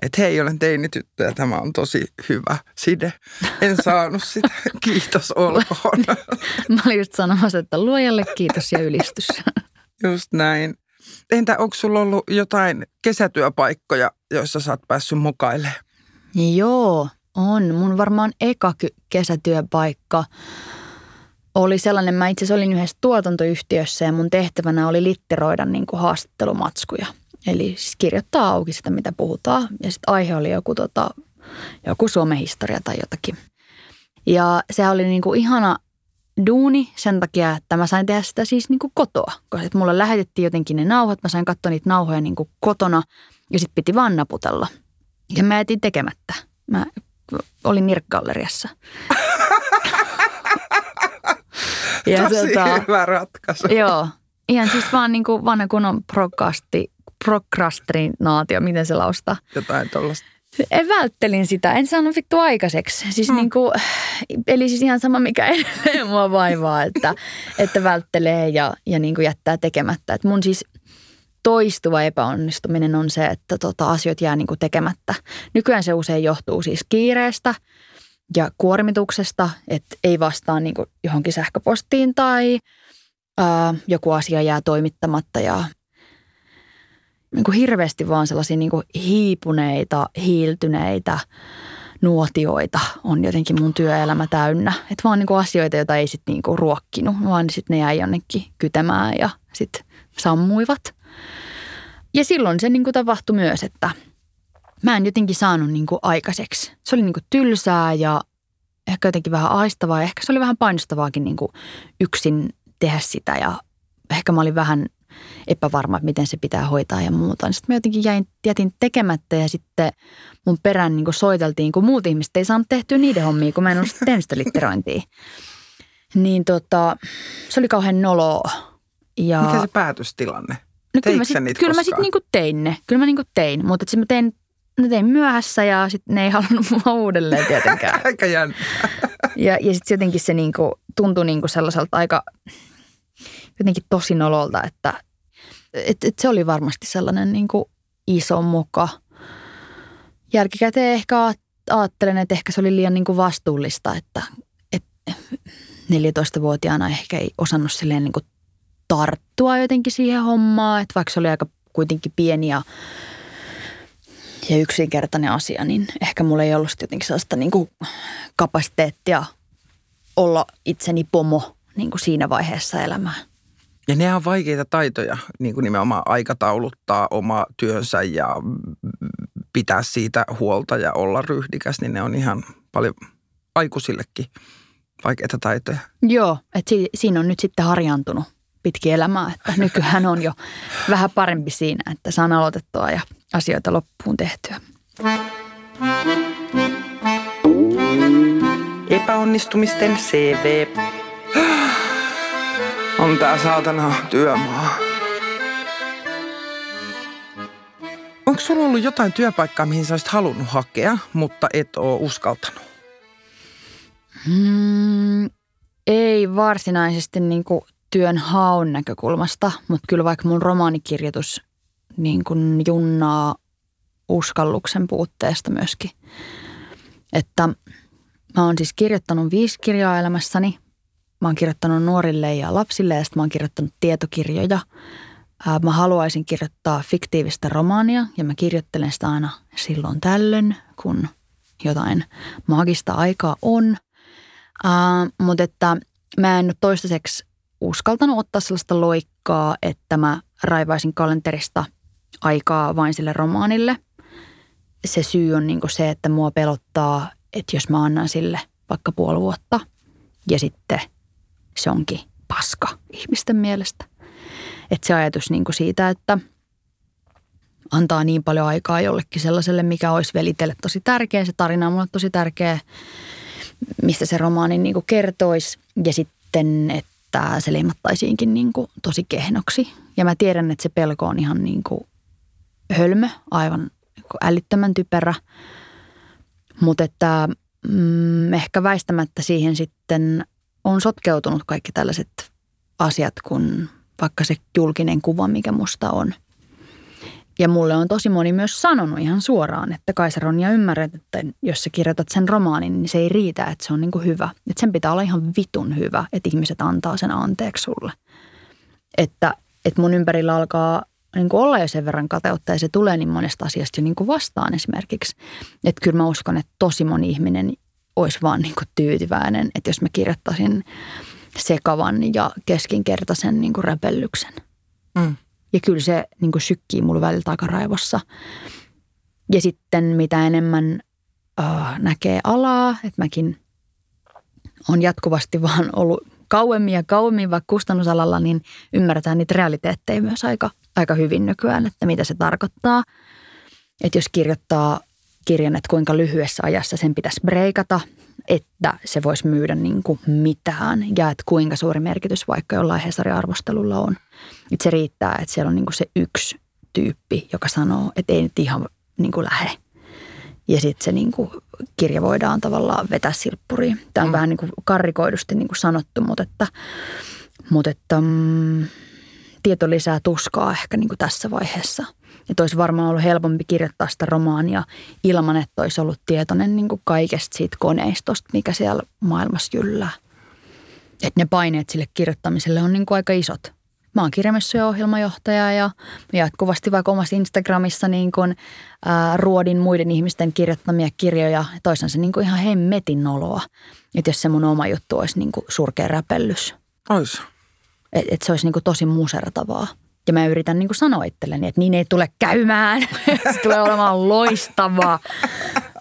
Että hei, olen teinityttö ja tämä on tosi hyvä side. En saanut sitä. Kiitos olkoon. Mä olin just sanomassa, että luojalle kiitos ja ylistys. Just näin. Entä onko sulla ollut jotain kesätyöpaikkoja, joissa sä oot päässyt mukailemaan? Joo, on. Mun varmaan eka kesätyöpaikka oli sellainen, mä itse asiassa olin yhdessä tuotantoyhtiössä ja mun tehtävänä oli litteroida niin kuin haastattelumatskuja. Eli siis kirjoittaa auki sitä, mitä puhutaan. Ja sitten aihe oli joku, tota, joku Suomen historia tai jotakin. Ja se oli niin kuin ihana duuni sen takia, että mä sain tehdä sitä siis niin kuin kotoa. Koska mulle lähetettiin jotenkin ne nauhat, mä sain katsoa niitä nauhoja niin kuin kotona ja sitten piti vaan naputella. Ja mä jätin tekemättä. Mä olin nirkkalleriassa. ja Tosi tota, hyvä ratkaisu. Joo. Ihan siis vaan niin kuin vanha kunnon prokasti, prokrastinaatio, miten se laustaa. Jotain tuollaista. En välttelin sitä, en saanut vittu aikaiseksi. Siis mm. niin kuin, eli siis ihan sama, mikä ei mua vaivaa, että, että välttelee ja, ja niin kuin jättää tekemättä. Et mun siis toistuva epäonnistuminen on se, että tota, asiat jää niin kuin tekemättä. Nykyään se usein johtuu siis kiireestä ja kuormituksesta, että ei vastaa niin kuin johonkin sähköpostiin tai ää, joku asia jää toimittamatta ja niin kuin hirveästi vaan sellaisia niin kuin hiipuneita, hiiltyneitä nuotioita on jotenkin mun työelämä täynnä. Että vaan niin kuin asioita, joita ei sitten niin ruokkinut, vaan sitten ne jäi jonnekin kytemään ja sitten sammuivat. Ja silloin se niin kuin tapahtui myös, että mä en jotenkin saanut niin kuin aikaiseksi. Se oli niin kuin tylsää ja ehkä jotenkin vähän aistavaa. Ehkä se oli vähän painostavaakin niin kuin yksin tehdä sitä ja ehkä mä olin vähän epävarma, että miten se pitää hoitaa ja muuta. Niin sitten mä jotenkin jäin, jätin tekemättä ja sitten mun perään niin kuin soiteltiin, kun muut ihmiset ei saanut tehtyä niiden hommia, kun mä en ollut tehnyt sitä litterointia. Niin tota, se oli kauhean noloa. Ja... Mikä se päätöstilanne? No kyllä mä sitten sit niinku tein ne. Kyllä mä niinku tein, mutta sitten mä tein, ne tein myöhässä ja sitten ne ei halunnut mua uudelleen tietenkään. aika jännä. ja, ja sitten jotenkin se niinku tuntui niinku sellaiselta aika jotenkin tosi nololta, että et, et se oli varmasti sellainen niinku iso muka. Jälkikäteen ehkä ajattelen, että ehkä se oli liian niinku vastuullista, että, että 14-vuotiaana ehkä ei osannut silleen niinku tarttua jotenkin siihen hommaan, että vaikka se oli aika kuitenkin pieni ja, ja yksinkertainen asia, niin ehkä mulla ei ollut jotenkin sellaista niin kuin kapasiteettia olla itseni pomo niin kuin siinä vaiheessa elämää. Ja ne on vaikeita taitoja, niin kuin nimenomaan aikatauluttaa oma työnsä ja pitää siitä huolta ja olla ryhdikäs, niin ne on ihan paljon aikuisillekin vaikeita taitoja. Joo, että si- siinä on nyt sitten harjantunut pitkin elämää, että nykyään on jo vähän parempi siinä, että saan aloitettua ja asioita loppuun tehtyä. Epäonnistumisten CV. On tää saatana työmaa. Onko sulla ollut jotain työpaikkaa, mihin sä olisit halunnut hakea, mutta et oo uskaltanut? Hmm, ei varsinaisesti niin kuin työn haun näkökulmasta, mutta kyllä vaikka mun romaanikirjoitus niin kuin junnaa uskalluksen puutteesta myöskin. Että mä oon siis kirjoittanut viisi kirjaa elämässäni. Mä oon kirjoittanut nuorille ja lapsille ja sitten mä oon kirjoittanut tietokirjoja. Mä haluaisin kirjoittaa fiktiivistä romaania ja mä kirjoittelen sitä aina silloin tällöin, kun jotain magista aikaa on. Uh, mutta että mä en nyt toistaiseksi uskaltanut ottaa sellaista loikkaa, että mä raivaisin kalenterista aikaa vain sille romaanille. Se syy on niin se, että mua pelottaa, että jos mä annan sille vaikka puoli vuotta ja sitten se onkin paska ihmisten mielestä. Että se ajatus niin siitä, että antaa niin paljon aikaa jollekin sellaiselle, mikä olisi velitelle tosi tärkeä. Se tarina on mulle tosi tärkeä, mistä se romaani niin kertoisi. Ja sitten, että se leimattaisiinkin niin tosi kehnoksi. Ja mä tiedän, että se pelko on ihan niin kuin hölmö, aivan kuin älyttömän typerä. Mutta että mm, ehkä väistämättä siihen sitten on sotkeutunut kaikki tällaiset asiat, kun vaikka se julkinen kuva, mikä musta on. Ja mulle on tosi moni myös sanonut ihan suoraan, että Kaisa Ronja ymmärrät, että jos sä kirjoitat sen romaanin, niin se ei riitä, että se on niin kuin hyvä. Että sen pitää olla ihan vitun hyvä, että ihmiset antaa sen anteeksi sulle. Että, että mun ympärillä alkaa niin kuin olla jo sen verran kateutta ja se tulee niin monesta asiasta jo niin kuin vastaan esimerkiksi. Että kyllä mä uskon, että tosi moni ihminen olisi vaan niin kuin tyytyväinen, että jos mä kirjoittaisin sekavan ja keskinkertaisen niin kuin räpellyksen. Mm. Ja kyllä se niin kuin sykkii mulle välillä takaraivossa. Ja sitten mitä enemmän äh, näkee alaa, että mäkin on jatkuvasti vaan ollut kauemmin ja kauemmin vaikka kustannusalalla, niin ymmärretään niitä realiteetteja myös aika, aika hyvin nykyään, että mitä se tarkoittaa. Että jos kirjoittaa kirjan, että kuinka lyhyessä ajassa sen pitäisi breikata, että se voisi myydä niin kuin mitään ja että kuinka suuri merkitys vaikka jollain Hesari-arvostelulla on. Että se riittää, että siellä on niin kuin se yksi tyyppi, joka sanoo, että ei nyt ihan niin kuin lähe. Ja sitten se niin kuin kirja voidaan tavallaan vetää silppuriin. Tämä on mm. vähän niin kuin karrikoidusti niin kuin sanottu, mutta että, mutta että mm, tieto lisää tuskaa ehkä niin kuin tässä vaiheessa. Että olisi varmaan ollut helpompi kirjoittaa sitä romaania ilman, että olisi ollut tietoinen niin kuin kaikesta siitä koneistosta, mikä siellä maailmassa jyllää. Että ne paineet sille kirjoittamiselle on niin kuin aika isot. Mä oon kirjamessuja ohjelmajohtaja ja jatkuvasti vaikka omassa Instagramissa niin kuin, ää, ruodin muiden ihmisten kirjoittamia kirjoja. Toisaan se niin kuin ihan hemmetin noloa, että jos se mun oma juttu olisi niin kuin surkea räpellys. Ois. Että et se olisi niin tosi musertavaa. Ja mä yritän niin kuin sanoa itselleni, että niin ei tule käymään. se tulee olemaan loistavaa,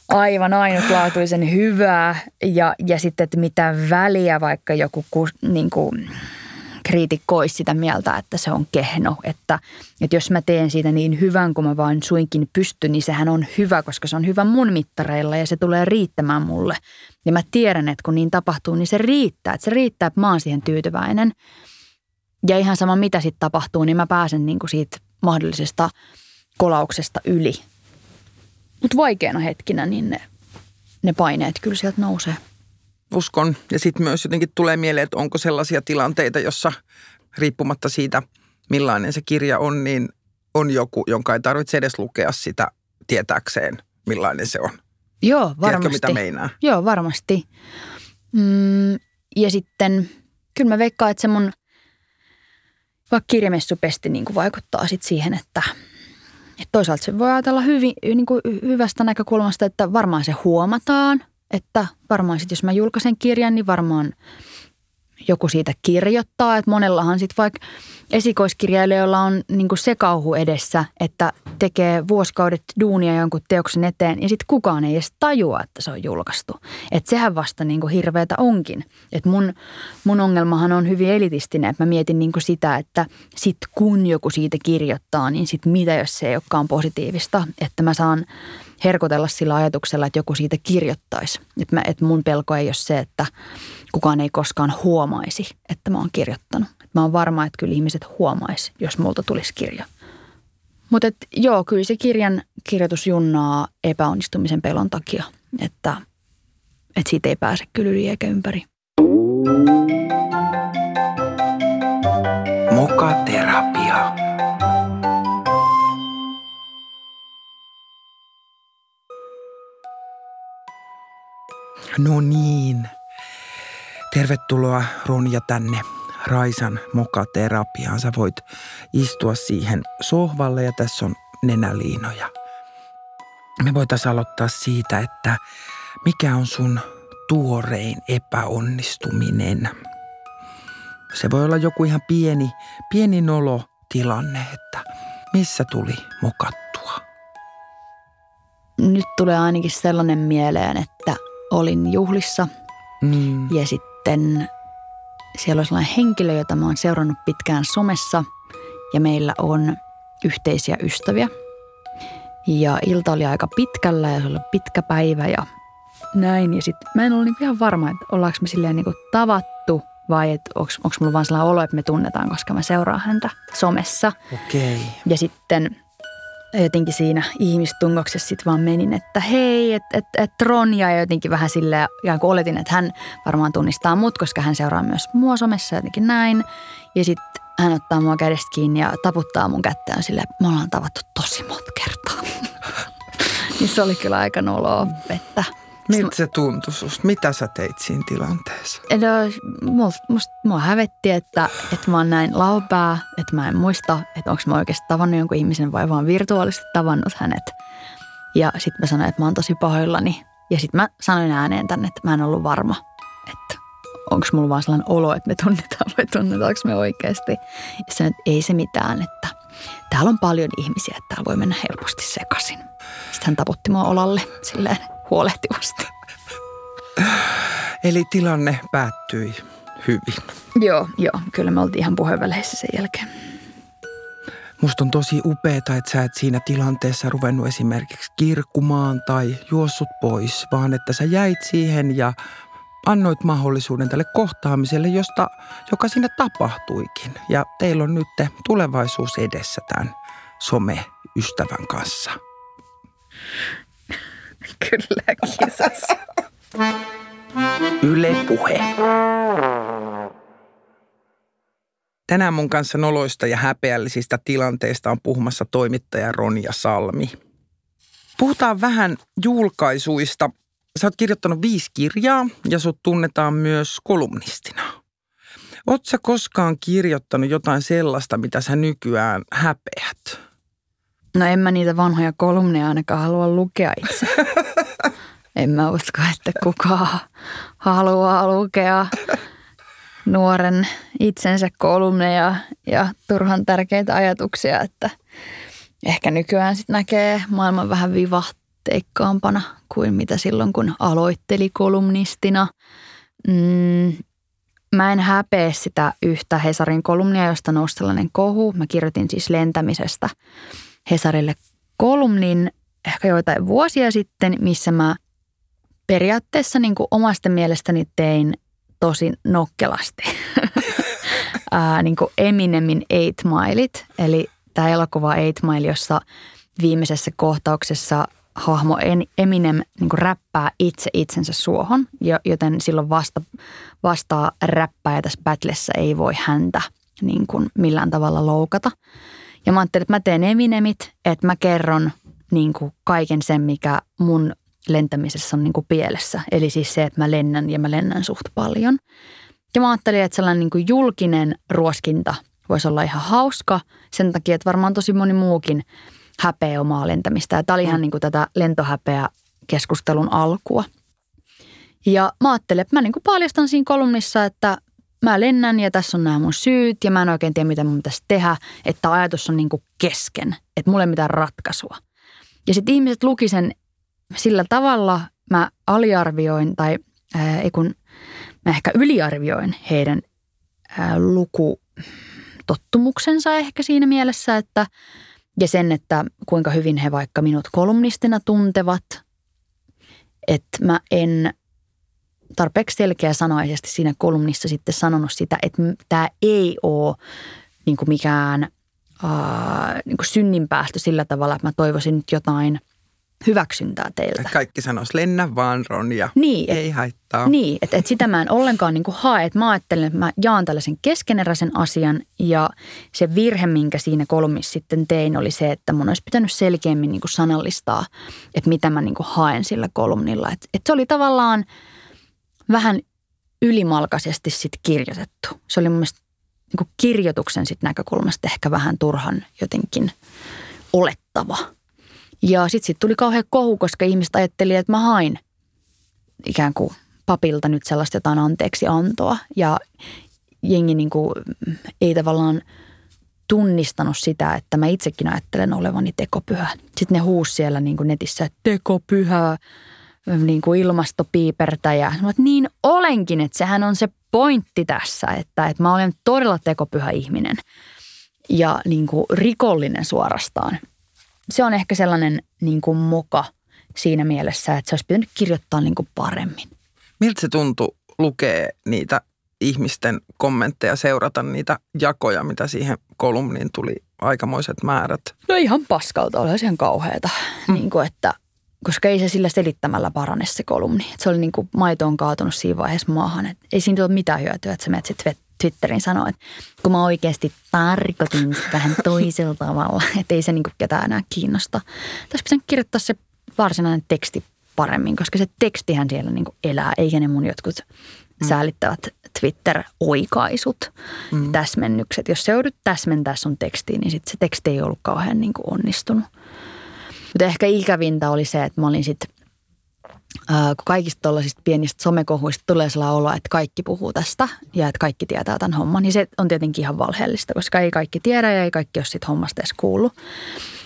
aivan ainutlaatuisen hyvää. Ja, ja sitten, että mitä väliä vaikka joku niin kuin, kriitikko olisi sitä mieltä, että se on kehno. Että, että jos mä teen siitä niin hyvän kuin mä vain suinkin pystyn, niin sehän on hyvä, koska se on hyvä mun mittareilla ja se tulee riittämään mulle. Ja mä tiedän, että kun niin tapahtuu, niin se riittää. Että se riittää, että mä oon siihen tyytyväinen. Ja ihan sama mitä sitten tapahtuu, niin mä pääsen niinku siitä mahdollisesta kolauksesta yli. Mutta vaikeana hetkinä, niin ne, ne paineet kyllä sieltä nousee. Uskon. Ja sitten myös jotenkin tulee mieleen, että onko sellaisia tilanteita, jossa riippumatta siitä, millainen se kirja on, niin on joku, jonka ei tarvitse edes lukea sitä tietääkseen, millainen se on. Joo, varmasti. Tiedätkö, mitä meinaa? Joo, varmasti. Mm, ja sitten kyllä mä veikkaan, että se mun vaikka kirjamessupesti niin kuin vaikuttaa sit siihen, että, että toisaalta se voi ajatella hyvin, niin kuin hyvästä näkökulmasta, että varmaan se huomataan, että varmaan sitten jos mä julkaisen kirjan, niin varmaan joku siitä kirjoittaa. Että monellahan sitten vaikka esikoiskirjailijoilla on niin se kauhu edessä, että tekee vuosikaudet duunia jonkun teoksen eteen ja sitten kukaan ei edes tajua, että se on julkaistu. Että sehän vasta niin hirveätä onkin. Että mun, mun ongelmahan on hyvin elitistinen, että mä mietin niin sitä, että sit kun joku siitä kirjoittaa, niin sit mitä jos se ei olekaan positiivista. Että mä saan herkotella sillä ajatuksella, että joku siitä kirjoittaisi. Että, että mun pelko ei ole se, että kukaan ei koskaan huomaisi, että mä oon kirjoittanut. Mä oon varma, että kyllä ihmiset huomaisi, jos multa tulisi kirja. Mutta joo, kyllä se kirjan kirjoitus junnaa epäonnistumisen pelon takia, että, että siitä ei pääse kyllä yli eikä ympäri. Mokaterapia. No niin. Tervetuloa Ronja tänne Raisan mokaterapiaan. Sä voit istua siihen sohvalle ja tässä on nenäliinoja. Me voitaisiin aloittaa siitä, että mikä on sun tuorein epäonnistuminen. Se voi olla joku ihan pieni, pieni nolo tilanne, että missä tuli mokattua. Nyt tulee ainakin sellainen mieleen, että olin juhlissa mm. ja sitten siellä on sellainen henkilö, jota mä oon seurannut pitkään somessa ja meillä on yhteisiä ystäviä. Ja ilta oli aika pitkällä ja se oli pitkä päivä ja näin. Ja sitten mä en ollut niinku ihan varma, että ollaanko me silleen niinku tavattu vai että onko mulla vaan sellainen olo, että me tunnetaan, koska mä seuraan häntä somessa. Okei. Okay. Ja sitten jotenkin siinä ihmistungoksessa sitten vaan menin, että hei, että et, et Ronja ja jotenkin vähän silleen, ja kun oletin, että hän varmaan tunnistaa mut, koska hän seuraa myös mua somessa jotenkin näin. Ja sitten hän ottaa mua kädestä kiinni ja taputtaa mun kättä silleen, me ollaan tavattu tosi monta kertaa. niin se oli kyllä aika noloa, että Miltä se tuntui susta? Mitä sä teit siinä tilanteessa? No, musta, musta, mua hävetti, että, että mä oon näin laupää, että mä en muista, että onko mä oikeasti tavannut jonkun ihmisen vai vaan virtuaalisesti tavannut hänet. Ja sitten mä sanoin, että mä oon tosi pahoillani. Ja sitten mä sanoin ääneen tänne, että mä en ollut varma, että onko mulla vaan sellainen olo, että me tunnetaan vai tunnetaanko me oikeasti. Ja sanoin, että ei se mitään, että täällä on paljon ihmisiä, että täällä voi mennä helposti sekaisin. Sitten hän taputti mua olalle silleen huolehtivasti. Eli tilanne päättyi hyvin. Joo, joo. Kyllä me oltiin ihan puheenväleissä sen jälkeen. Musta on tosi upeeta, että sä et siinä tilanteessa ruvennut esimerkiksi kirkkumaan tai juossut pois, vaan että sä jäit siihen ja annoit mahdollisuuden tälle kohtaamiselle, josta, joka siinä tapahtuikin. Ja teillä on nyt tulevaisuus edessä tämän some-ystävän kanssa. Kyllä, kisas. Yle Puhe. Tänään mun kanssa noloista ja häpeällisistä tilanteista on puhumassa toimittaja Ronja Salmi. Puhutaan vähän julkaisuista. Sä oot kirjoittanut viisi kirjaa ja sut tunnetaan myös kolumnistina. Oot sä koskaan kirjoittanut jotain sellaista, mitä sä nykyään häpeät? No en mä niitä vanhoja kolumneja ainakaan halua lukea itse. en mä usko, että kukaan haluaa lukea nuoren itsensä kolumneja ja turhan tärkeitä ajatuksia, että ehkä nykyään sitten näkee maailman vähän vivahteikkaampana kuin mitä silloin, kun aloitteli kolumnistina. Mm, mä en häpeä sitä yhtä Hesarin kolumnia, josta nousi sellainen kohu. Mä kirjoitin siis lentämisestä Hesarille kolumnin ehkä joitain vuosia sitten, missä mä periaatteessa niin kuin omasta mielestäni tein tosi nokkelasti. Ää, niin kuin Eminemin Eight Mileit, eli tämä elokuva Eight Mile, jossa viimeisessä kohtauksessa hahmo Eminem niin kuin räppää itse itsensä suohon, joten silloin vasta, vastaa räppää ja tässä battlessa ei voi häntä niin kuin millään tavalla loukata. Ja mä ajattelin, että mä teen Eminemit, että mä kerron niin kuin kaiken sen, mikä mun lentämisessä on niin kuin pielessä. Eli siis se, että mä lennän ja mä lennän suht paljon. Ja mä ajattelin, että sellainen niin kuin julkinen ruoskinta voisi olla ihan hauska sen takia, että varmaan tosi moni muukin häpeä omaa lentämistä. Ja tämä oli ihan mm. niin kuin tätä lentohäpeä keskustelun alkua. Ja mä ajattelin, että mä niin kuin paljastan siinä kolumnissa, että mä lennän ja tässä on nämä mun syyt ja mä en oikein tiedä, mitä mun pitäisi tehdä. Että ajatus on niin kuin kesken, että mulla ei mitään ratkaisua. Ja sitten ihmiset luki sen sillä tavalla, mä aliarvioin tai ää, ei kun mä ehkä yliarvioin heidän ää, lukutottumuksensa ehkä siinä mielessä, että ja sen, että kuinka hyvin he vaikka minut kolumnistina tuntevat, että mä en tarpeeksi selkeä sanoisesti siinä kolumnissa sitten sanonut sitä, että tämä ei ole niin mikään äh, niin synninpäästö sillä tavalla, että mä toivoisin nyt jotain hyväksyntää teiltä. Kaikki sanois lennä vaan Ronja, niin, ei et, haittaa. Niin, että et sitä mä en ollenkaan niin kuin hae. Että mä ajattelen, että mä jaan tällaisen keskeneräisen asian ja se virhe, minkä siinä kolmissa sitten tein, oli se, että mun olisi pitänyt selkeämmin niin kuin sanallistaa, että mitä mä niin kuin haen sillä kolumnilla. Että et se oli tavallaan – vähän ylimalkaisesti sitten kirjoitettu. Se oli mun mielestä niin kirjoituksen sit näkökulmasta ehkä vähän turhan jotenkin olettava. Ja sitten sit tuli kauhean kohu, koska ihmiset ajatteli, että mä hain ikään kuin papilta nyt sellaista jotain anteeksi antoa. Ja jengi niin kuin ei tavallaan tunnistanut sitä, että mä itsekin ajattelen olevani tekopyhä. Sitten ne huus siellä niin kuin netissä, että tekopyhä, niin kuin ilmastopiipertäjä. Mä niin olenkin, että sehän on se pointti tässä, että, että mä olen todella tekopyhä ihminen ja niin kuin rikollinen suorastaan. Se on ehkä sellainen niin kuin moka siinä mielessä, että se olisi pitänyt kirjoittaa niin kuin paremmin. Miltä se tuntui lukea niitä ihmisten kommentteja, seurata niitä jakoja, mitä siihen kolumniin tuli aikamoiset määrät. No ihan paskalta, oli ihan kauheata. Mm. Niin kuin, että, koska ei se sillä selittämällä parane se kolumni. Et se oli niin kuin maito on kaatunut siinä vaiheessa maahan. Et ei siinä ole mitään hyötyä, että sä menet sitten Twitterin sanoa, että kun mä oikeasti tarkoitin vähän toisella tavalla, että ei se niin kuin ketään enää kiinnosta. Tässä pitäisi kirjoittaa se varsinainen teksti paremmin, koska se tekstihän siellä niin kuin elää, eikä ne mun jotkut mm. säälittävät Twitter-oikaisut, mm. täsmennykset. Jos se joudut täsmentää sun tekstiin, niin sit se teksti ei ollut kauhean niin kuin onnistunut. Mutta ehkä ikävintä oli se, että mä olin sitten kun kaikista tuollaisista pienistä somekohuista tulee sellainen olo, että kaikki puhuu tästä ja että kaikki tietää tämän homman, niin se on tietenkin ihan valheellista, koska ei kaikki tiedä ja ei kaikki ole siitä hommasta edes kuullut.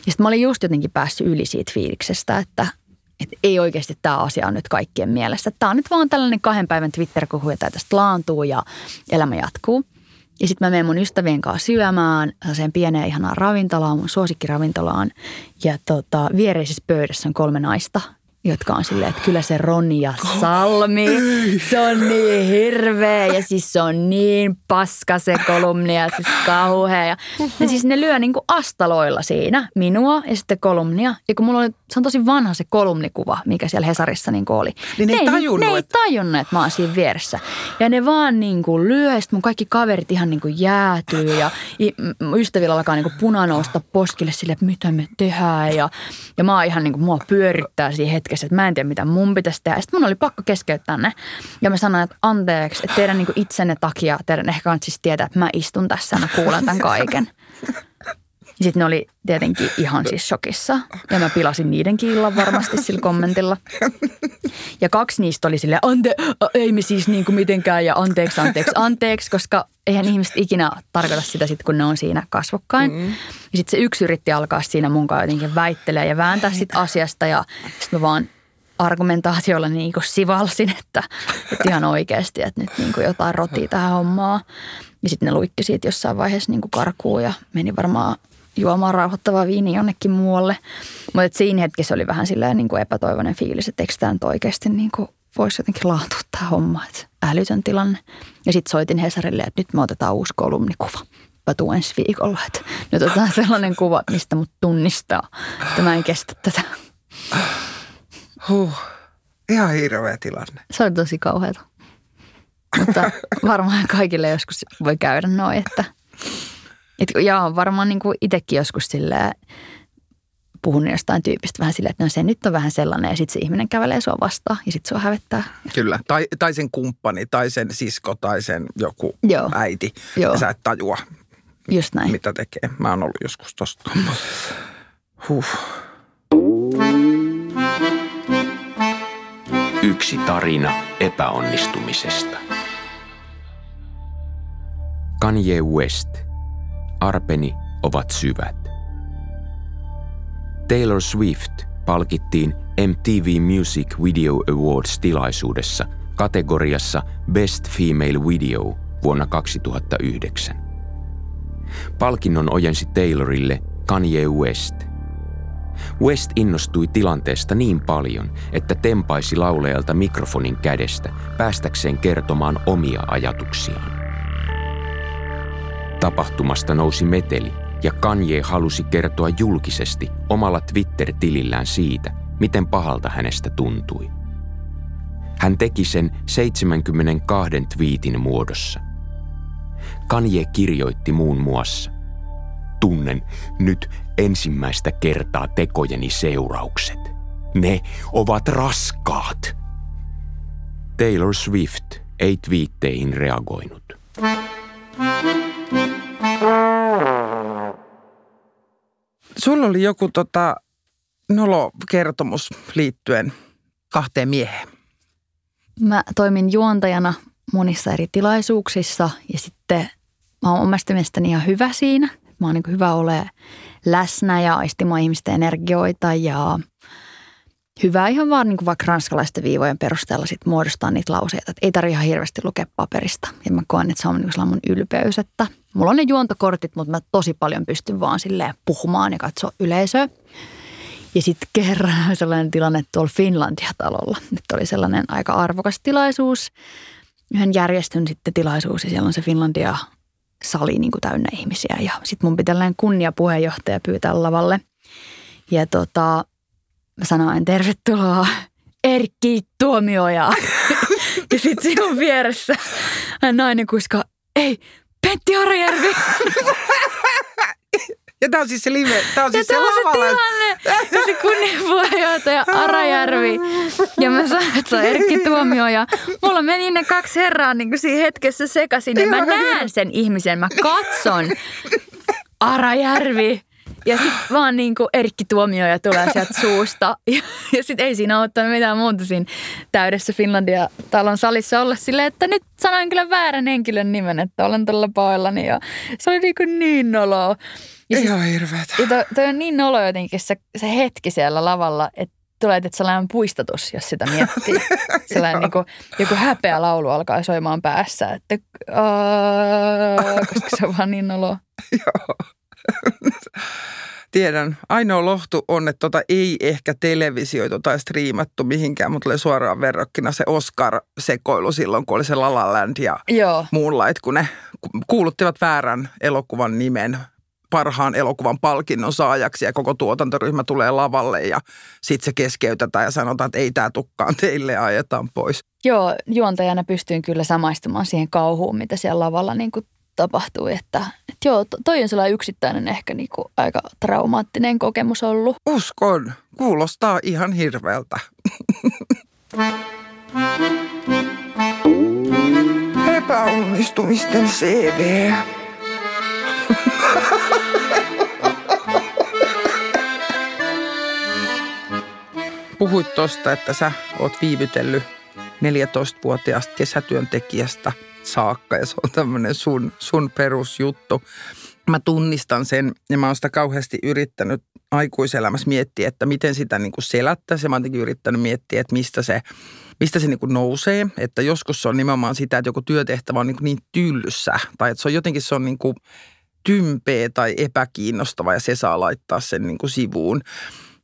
Ja sitten mä olin just jotenkin päässyt yli siitä fiiliksestä, että, että ei oikeasti tämä asia on nyt kaikkien mielessä. Tämä on nyt vaan tällainen kahden päivän Twitter-kohu, ja tästä laantuu ja elämä jatkuu. Ja sitten mä menen mun ystävien kanssa syömään sen pieneen ihanaan ravintolaan, mun suosikkiravintolaan. Ja tota, viereisessä pöydässä on kolme naista, jotka on silleen, että kyllä se Roni ja Salmi, se on niin hirveä ja siis se on niin paska se kolumni ja siis kauhea. Ja, ja siis ne lyö niin kuin astaloilla siinä minua ja sitten kolumnia. Ja kun mulla oli, se on tosi vanha se kolumnikuva, mikä siellä Hesarissa niin oli. Niin ne, ne ei tajunnut. Ne ei tajunnut, että mä oon siinä vieressä. Ja ne vaan niin kuin lyö ja mun kaikki kaverit ihan niin kuin jäätyy ja ystävillä alkaa niin kuin punanousta poskille sille, että mitä me tehdään. Ja, ja mä oon ihan niin kuin, mua pyörittää siinä hetkessä hetkessä, että mä en tiedä mitä mun pitäisi tehdä. Sitten mun oli pakko keskeyttää ne. Ja mä sanoin, että anteeksi, että teidän niin itsenne takia, teidän ehkä kannattaa siis tietää, että mä istun tässä ja mä kuulen tämän kaiken. Ja sitten ne oli tietenkin ihan siis shokissa. Ja mä pilasin niidenkin illan varmasti sillä kommentilla. Ja kaksi niistä oli silleen, ante, ei me siis kuin mitenkään ja anteeksi, anteeksi, anteeksi, koska eihän ihmiset ikinä tarkoita sitä sitten, kun ne on siinä kasvokkain. Mm. Ja sitten se yksi yritti alkaa siinä mun kanssa jotenkin väittelee ja vääntää sit asiasta ja sitten mä vaan argumentaatiolla niin kuin sivalsin, että, että ihan oikeasti, että nyt niin kuin jotain rotii tähän hommaan. Ja sitten ne luikki siitä jossain vaiheessa niin kuin karkuun ja meni varmaan juomaan rauhoittavaa viini jonnekin muualle. Mutta siinä hetkessä oli vähän silleen niin kuin epätoivoinen fiilis, että eikö tämä nyt oikeasti niin kuin voisi jotenkin laatua tämä homma, että älytön tilanne. Ja sitten soitin Hesarille, että nyt me otetaan uusi kolumnikuva. Mä tuun ensi viikolla, että nyt otetaan sellainen kuva, mistä mut tunnistaa. Että mä en kestä tätä. Huh. Ihan hirveä tilanne. Se oli tosi kauheata. Mutta varmaan kaikille joskus voi käydä noin, että – et, ja varmaan niin kuin itsekin joskus silleen puhun jostain tyypistä vähän silleen, että no se nyt on vähän sellainen ja sitten se ihminen kävelee sua vastaan ja sitten sua hävettää. Kyllä, tai, tai sen kumppani tai sen sisko tai sen joku Joo. äiti Joo. ja sä et tajua, Just näin. mitä tekee. Mä oon ollut joskus tosta huh. Yksi tarina epäonnistumisesta. Kanye West – arpeni ovat syvät. Taylor Swift palkittiin MTV Music Video Awards-tilaisuudessa kategoriassa Best Female Video vuonna 2009. Palkinnon ojensi Taylorille Kanye West. West innostui tilanteesta niin paljon, että tempaisi lauleelta mikrofonin kädestä päästäkseen kertomaan omia ajatuksiaan. Tapahtumasta nousi meteli ja Kanye halusi kertoa julkisesti omalla Twitter-tilillään siitä, miten pahalta hänestä tuntui. Hän teki sen 72 twiitin muodossa. Kanye kirjoitti muun muassa. Tunnen nyt ensimmäistä kertaa tekojeni seuraukset. Ne ovat raskaat. Taylor Swift ei twiitteihin reagoinut. Sulla oli joku tota, nolokertomus liittyen kahteen mieheen. Mä toimin juontajana monissa eri tilaisuuksissa ja sitten mä oon omasta mielestäni ihan hyvä siinä. Mä oon niin hyvä ole läsnä ja aistimaan ihmisten energioita ja hyvä ihan vaan niin vaikka ranskalaisten viivojen perusteella sit muodostaa niitä lauseita. Että ei tarvitse ihan hirveästi lukea paperista. Ja mä koen, että se on niin mun ylpeys, että mulla on ne juontokortit, mutta mä tosi paljon pystyn vaan silleen puhumaan ja katsoa yleisöä. Ja sitten kerran sellainen tilanne tuolla Finlandia-talolla. Nyt oli sellainen aika arvokas tilaisuus. Yhden järjestön sitten tilaisuus ja siellä on se Finlandia sali niin kuin täynnä ihmisiä. Ja sitten mun pitää tällainen kunniapuheenjohtaja pyytää lavalle. Ja tota, mä sanoin tervetuloa Erkki Tuomioja. ja sitten sinun vieressä nainen kuska, ei, Pentti Arajärvi. Ja tämä on siis se live, tämä on siis ja se on se tilanne. Ja se kunnianpuheenjohtaja Arajärvi. Ja mä sanoin, että se on Erkki Tuomio. Ja mulla meni ne kaksi herraa niin kuin siinä hetkessä sekaisin. Ja mä näen sen ihmisen, mä katson. Arajärvi. Ja sitten vaan niin kuin Erkki Tuomioja tulee sieltä suusta. Ja, ja sitten ei siinä ottanut mitään muuta siinä täydessä Finlandia-talon salissa olla silleen, että nyt sanoin kyllä väärän henkilön nimen, että olen tällä paillani. Ja se oli niin, kuin niin noloa. Ja siis Ihan hirveetä. ja toi, toi on niin nolo jotenkin se, se hetki siellä lavalla, että tulee että sellainen puistatus, jos sitä miettii. sellainen niin kuin, joku häpeä laulu alkaa soimaan päässä, että aah, koska se on vaan niin nolo. Joo. Tiedän. Ainoa lohtu on, että tota ei ehkä televisioitu tai striimattu mihinkään, mutta tulee suoraan verrokkina se Oscar-sekoilu silloin, kun oli se La La Land ja Joo, Moonlight, kun ne ku- kuuluttivat väärän elokuvan nimen parhaan elokuvan palkinnon saajaksi ja koko tuotantoryhmä tulee lavalle ja sitten se keskeytetään ja sanotaan, että ei tämä tukkaan teille ja ajetaan pois. joo, juontajana pystyin kyllä samaistumaan siihen kauhuun, mitä siellä lavalla niin kuin tapahtui. Että, että joo, to- toi on sellainen yksittäinen ehkä niin kuin aika traumaattinen kokemus ollut. Uskon, kuulostaa ihan hirveältä. Epäonnistumisten CV. Puhuit tuosta, että sä oot viivytellyt 14-vuotiaasta kesätyöntekijästä saakka ja se on tämmöinen sun, sun perusjuttu. Mä tunnistan sen ja mä oon sitä kauheasti yrittänyt aikuiselämässä miettiä, että miten sitä niin kuin selättäisi. Ja mä oon yrittänyt miettiä, että mistä se, mistä se niin kuin nousee. Että joskus se on nimenomaan sitä, että joku työtehtävä on niin, kuin niin tylsä tai että se on jotenkin se on niin kuin tympeä tai epäkiinnostava ja se saa laittaa sen niin kuin sivuun.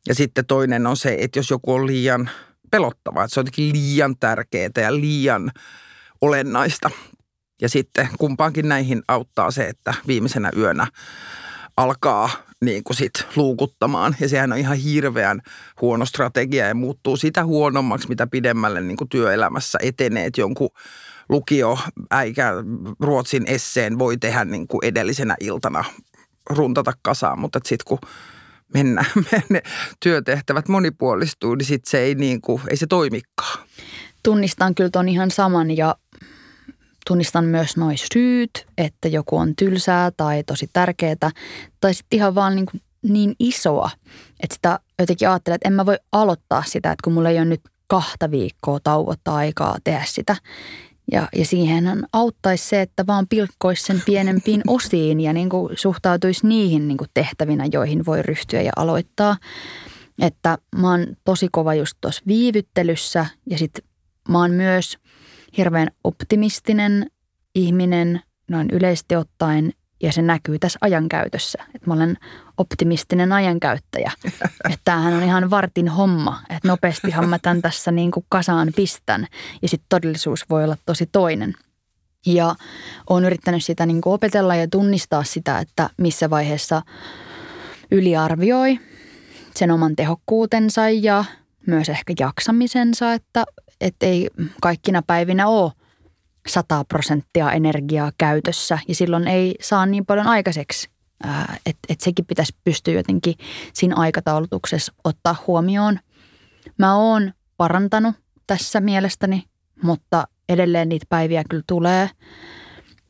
Ja sitten toinen on se, että jos joku on liian pelottava, että se on jotenkin liian tärkeää ja liian olennaista. Ja sitten kumpaankin näihin auttaa se, että viimeisenä yönä alkaa niin kuin sit luukuttamaan. Ja sehän on ihan hirveän huono strategia ja muuttuu sitä huonommaksi, mitä pidemmälle niin kuin työelämässä etenee. Että jonkun lukio äikä Ruotsin esseen voi tehdä niin kuin edellisenä iltana runtata kasaan, mutta sitten kun mennään, ne työtehtävät monipuolistuu, niin sitten se ei, niin kuin, ei se toimikaan. tunnistan kyllä ton ihan saman ja tunnistan myös noin syyt, että joku on tylsää tai tosi tärkeää tai sitten ihan vaan niin, kuin niin isoa, että sitä jotenkin ajattelee, että en mä voi aloittaa sitä, että kun mulla ei ole nyt kahta viikkoa tauottaa aikaa tehdä sitä. Ja, ja siihen auttaisi se, että vaan pilkkoisi sen pienempiin osiin ja niin kuin suhtautuisi niihin niin kuin tehtävinä, joihin voi ryhtyä ja aloittaa. Että mä oon tosi kova just tuossa viivyttelyssä ja sitten mä oon myös hirveän optimistinen ihminen noin yleisesti ottaen ja se näkyy tässä ajankäytössä. Että mä olen optimistinen ajankäyttäjä. Että tämähän on ihan vartin homma, että nopeastihan mä tämän tässä niin kuin kasaan pistän ja sitten todellisuus voi olla tosi toinen. Ja olen yrittänyt sitä niin kuin opetella ja tunnistaa sitä, että missä vaiheessa yliarvioi sen oman tehokkuutensa ja myös ehkä jaksamisensa, että, että ei kaikkina päivinä ole 100 prosenttia energiaa käytössä ja silloin ei saa niin paljon aikaiseksi. Että et sekin pitäisi pystyä jotenkin siinä aikataulutuksessa ottaa huomioon. Mä oon parantanut tässä mielestäni, mutta edelleen niitä päiviä kyllä tulee.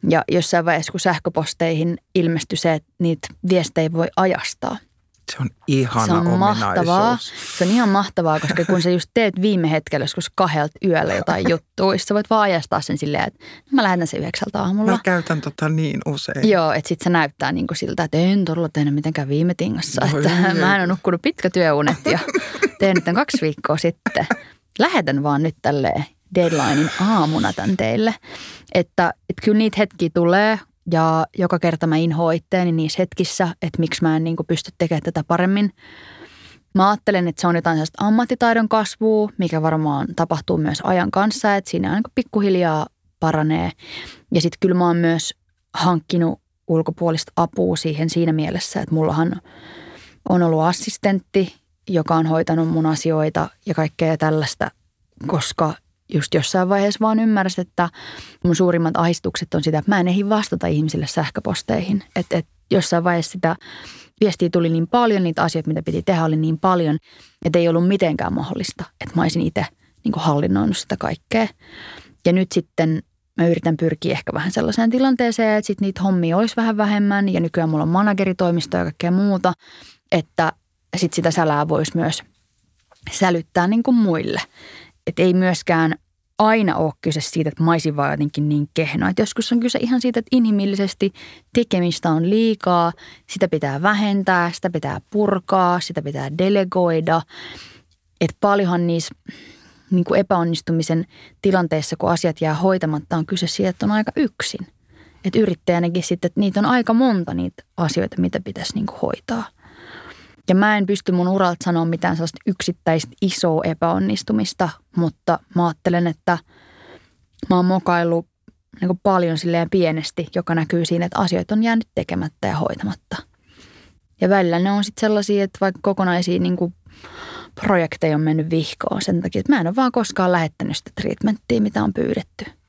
Ja jossain vaiheessa, kun sähköposteihin ilmestyi se, että niitä viestejä voi ajastaa – Se on ihana se on ominaisuus. mahtavaa. Se on ihan mahtavaa, koska kun sä just teet viime hetkellä joskus kahdelta yöllä jotain juttua, sä voit vaan ajastaa sen silleen, että mä lähetän sen yhdeksältä aamulla. Mä käytän tota niin usein. Joo, että sit se näyttää niin kuin siltä, että en todella tehnyt mitenkään viime tingassa. Voi Että ei. mä en ole nukkunut pitkä työunet ja teen nyt tämän kaksi viikkoa sitten. Lähetän vaan nyt tälleen deadlinein aamuna tän teille. Että, että kyllä niitä hetkiä tulee ja joka kerta mä inhoan itteeni niissä hetkissä, että miksi mä en niin kuin pysty tekemään tätä paremmin. Mä ajattelen, että se on jotain sellaista ammattitaidon kasvua, mikä varmaan tapahtuu myös ajan kanssa, että siinä kuin pikkuhiljaa paranee. Ja sitten kyllä mä oon myös hankkinut ulkopuolista apua siihen siinä mielessä, että mullahan on ollut assistentti, joka on hoitanut mun asioita ja kaikkea tällaista, koska just jossain vaiheessa vaan ymmärsit, että mun suurimmat ahistukset on sitä, että mä en ehdi vastata ihmisille sähköposteihin. Että et jossain vaiheessa sitä viestiä tuli niin paljon, niitä asioita, mitä piti tehdä, oli niin paljon, että ei ollut mitenkään mahdollista, että mä olisin itse niin hallinnoinut sitä kaikkea. Ja nyt sitten mä yritän pyrkiä ehkä vähän sellaiseen tilanteeseen, että sitten niitä hommia olisi vähän vähemmän ja nykyään mulla on manageritoimisto ja kaikkea muuta, että sitten sitä sälää voisi myös sälyttää niin kuin muille. Että ei myöskään aina ole kyse siitä, että mä vaan jotenkin niin kehno. Että joskus on kyse ihan siitä, että inhimillisesti tekemistä on liikaa, sitä pitää vähentää, sitä pitää purkaa, sitä pitää delegoida. Että paljonhan niissä niin kuin epäonnistumisen tilanteessa, kun asiat jää hoitamatta, on kyse siitä, että on aika yksin. Että yrittäjänäkin sitten, että niitä on aika monta niitä asioita, mitä pitäisi niin kuin hoitaa. Ja mä en pysty mun uralta sanoa mitään sellaista yksittäistä isoa epäonnistumista, mutta mä ajattelen, että mä oon mokaillut niin kuin paljon silleen pienesti, joka näkyy siinä, että asioita on jäänyt tekemättä ja hoitamatta. Ja välillä ne on sitten sellaisia, että vaikka kokonaisia niin kuin projekteja on mennyt vihkoon sen takia, että mä en ole vaan koskaan lähettänyt sitä treatmenttiä, mitä on pyydetty.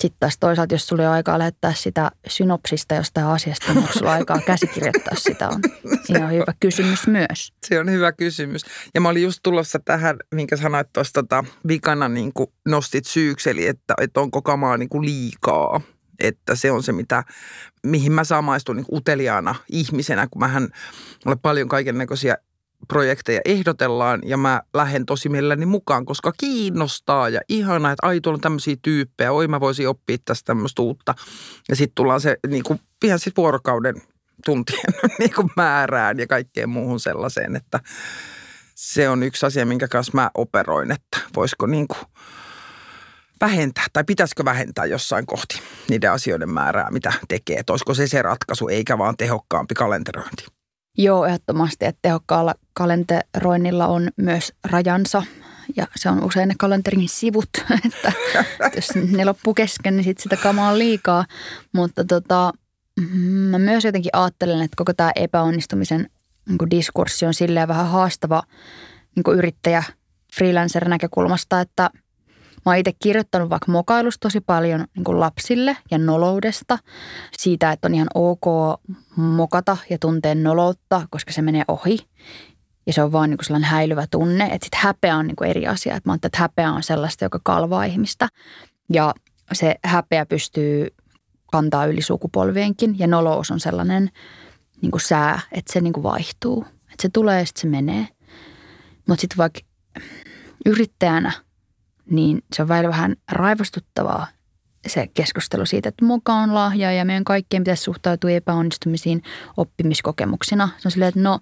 Sitten taas toisaalta, jos sulla on aikaa lähettää sitä synopsista jostain asiasta, niin onko sulla aikaa käsikirjoittaa sitä, on ihan hyvä kysymys myös. Se on hyvä kysymys. Ja mä olin just tulossa tähän, minkä sanoit tuossa tota, vikana niin nostit syyksi, eli että, että onko kamaa niin kuin liikaa. Että se on se, mitä, mihin mä samaistun niin uteliaana ihmisenä, kun mähän olen paljon kaiken näköisiä projekteja ehdotellaan ja mä lähden tosi mielelläni mukaan, koska kiinnostaa ja ihana, että ai tuolla on tämmöisiä tyyppejä, oi mä voisin oppia tästä tämmöistä uutta. Ja sitten tullaan se niin kuin, ihan sitten vuorokauden tuntien niin kuin määrään ja kaikkeen muuhun sellaiseen, että se on yksi asia, minkä kanssa mä operoin, että voisiko niin kuin vähentää tai pitäisikö vähentää jossain kohti niiden asioiden määrää, mitä tekee. Että olisiko se se ratkaisu, eikä vaan tehokkaampi kalenterointi. Joo, ehdottomasti, että tehokkaalla kalenteroinnilla on myös rajansa ja se on usein ne kalenterin sivut, että jos ne loppuu kesken, niin sit sitä kamaa on liikaa. Mutta tota, mm, mä myös jotenkin ajattelen, että koko tämä epäonnistumisen niin diskurssi on silleen vähän haastava niin yrittäjä freelancer näkökulmasta, että – Mä oon itse kirjoittanut vaikka mokailusta tosi paljon niin kuin lapsille ja noloudesta. Siitä, että on ihan ok mokata ja tuntea noloutta, koska se menee ohi. Ja se on vaan niin kuin sellainen häilyvä tunne. Että sitten häpeä on niin kuin eri asia. Että mä että häpeä on sellaista, joka kalvaa ihmistä. Ja se häpeä pystyy kantaa yli sukupolvienkin. Ja nolous on sellainen niin kuin sää, että se niin kuin vaihtuu. Että se tulee ja sitten se menee. Mutta sitten vaikka yrittäjänä – niin se on välillä vähän raivostuttavaa se keskustelu siitä, että mukaan on lahja ja meidän kaikkien pitäisi suhtautua epäonnistumisiin oppimiskokemuksina. Se on silleen, että no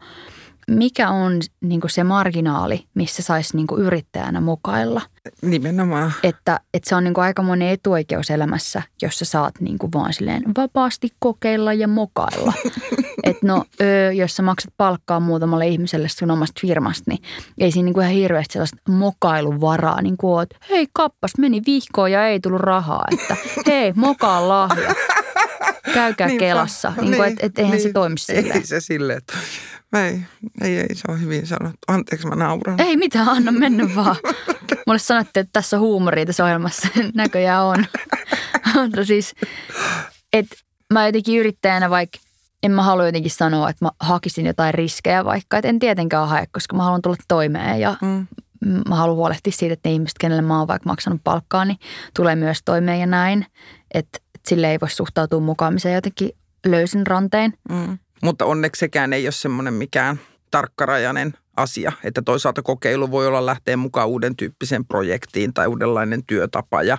mikä on niin se marginaali, missä saisi niin yrittäjänä mukailla? Nimenomaan. Että, että se on niin aika monen etuoikeus elämässä, jossa saat niin vaan silleen vapaasti kokeilla ja mokailla. että no, öö, jos sä maksat palkkaa muutamalle ihmiselle sun omasta firmasta, niin ei siinä niin kuin ihan hirveästi sellaista mokailuvaraa. Niin kuin että hei kappas, meni vihkoon ja ei tullut rahaa. Että hei, mokaa lahja. Käykää Niinpä. kelassa. Niin kuin, niin, et, et eihän niin, se toimi silleen. Ei se silleen, että ei, ei, ei, se on hyvin sanottu. Anteeksi, mä nauran. Ei mitään, anna mennä vaan. Mulle sanottiin, että tässä on huumoria tässä ohjelmassa. Näköjään on. Mutta siis, että mä jotenkin yrittäjänä vaikka – en mä halua jotenkin sanoa, että mä hakisin jotain riskejä vaikka, että en tietenkään hae, koska mä haluan tulla toimeen ja mm. mä haluan huolehtia siitä, että ne ihmiset, kenelle mä oon vaikka maksanut palkkaa, niin tulee myös toimeen ja näin. Että, että sille ei voi suhtautua mukaamiseen jotenkin löysin rantein. Mm. Mutta onneksi sekään ei ole semmoinen mikään tarkkarajainen asia, että toisaalta kokeilu voi olla lähteä mukaan uuden tyyppiseen projektiin tai uudenlainen työtapa ja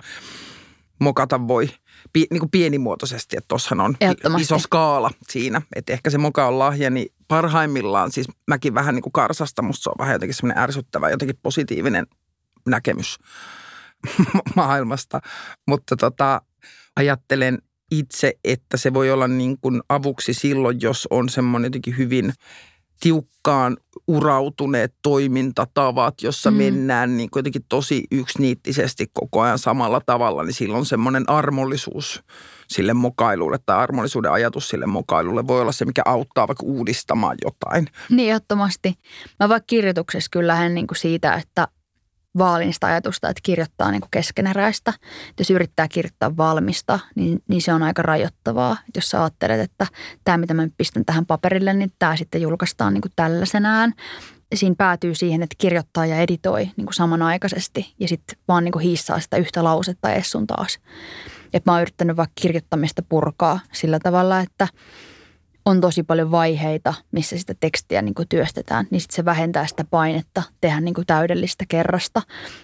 mokata voi – pi, niin kuin pienimuotoisesti, että tuossahan on iso skaala siinä. Että ehkä se mukaan on lahja, niin parhaimmillaan, siis mäkin vähän niin kuin karsasta, musta se on vähän jotenkin semmoinen ärsyttävä, jotenkin positiivinen näkemys maailmasta. Mutta tota, ajattelen itse, että se voi olla niin kuin avuksi silloin, jos on semmoinen jotenkin hyvin tiukkaan urautuneet toimintatavat, jossa mm. mennään niin jotenkin tosi yksiniittisesti koko ajan samalla tavalla, niin silloin semmoinen armollisuus sille mokailulle tai armollisuuden ajatus sille mokailulle voi olla se, mikä auttaa vaikka uudistamaan jotain. Niin, ehdottomasti. Mä vaikka kirjoituksessa kyllä lähden niin kuin siitä, että vaalin sitä ajatusta, että kirjoittaa niin keskeneräistä. Et jos yrittää kirjoittaa valmista, niin, niin se on aika rajoittavaa. Et jos sä ajattelet, että tämä mitä mä pistän tähän paperille, niin tämä sitten julkaistaan niin tällaisenään. Siinä päätyy siihen, että kirjoittaa ja editoi niin samanaikaisesti ja sitten vaan niin kuin hiissaa sitä yhtä lausetta essun taas. Et mä oon yrittänyt vaikka kirjoittamista purkaa sillä tavalla, että – on tosi paljon vaiheita, missä sitä tekstiä niin kuin työstetään, niin sitten se vähentää sitä painetta tehdä niin kuin täydellistä kerrasta.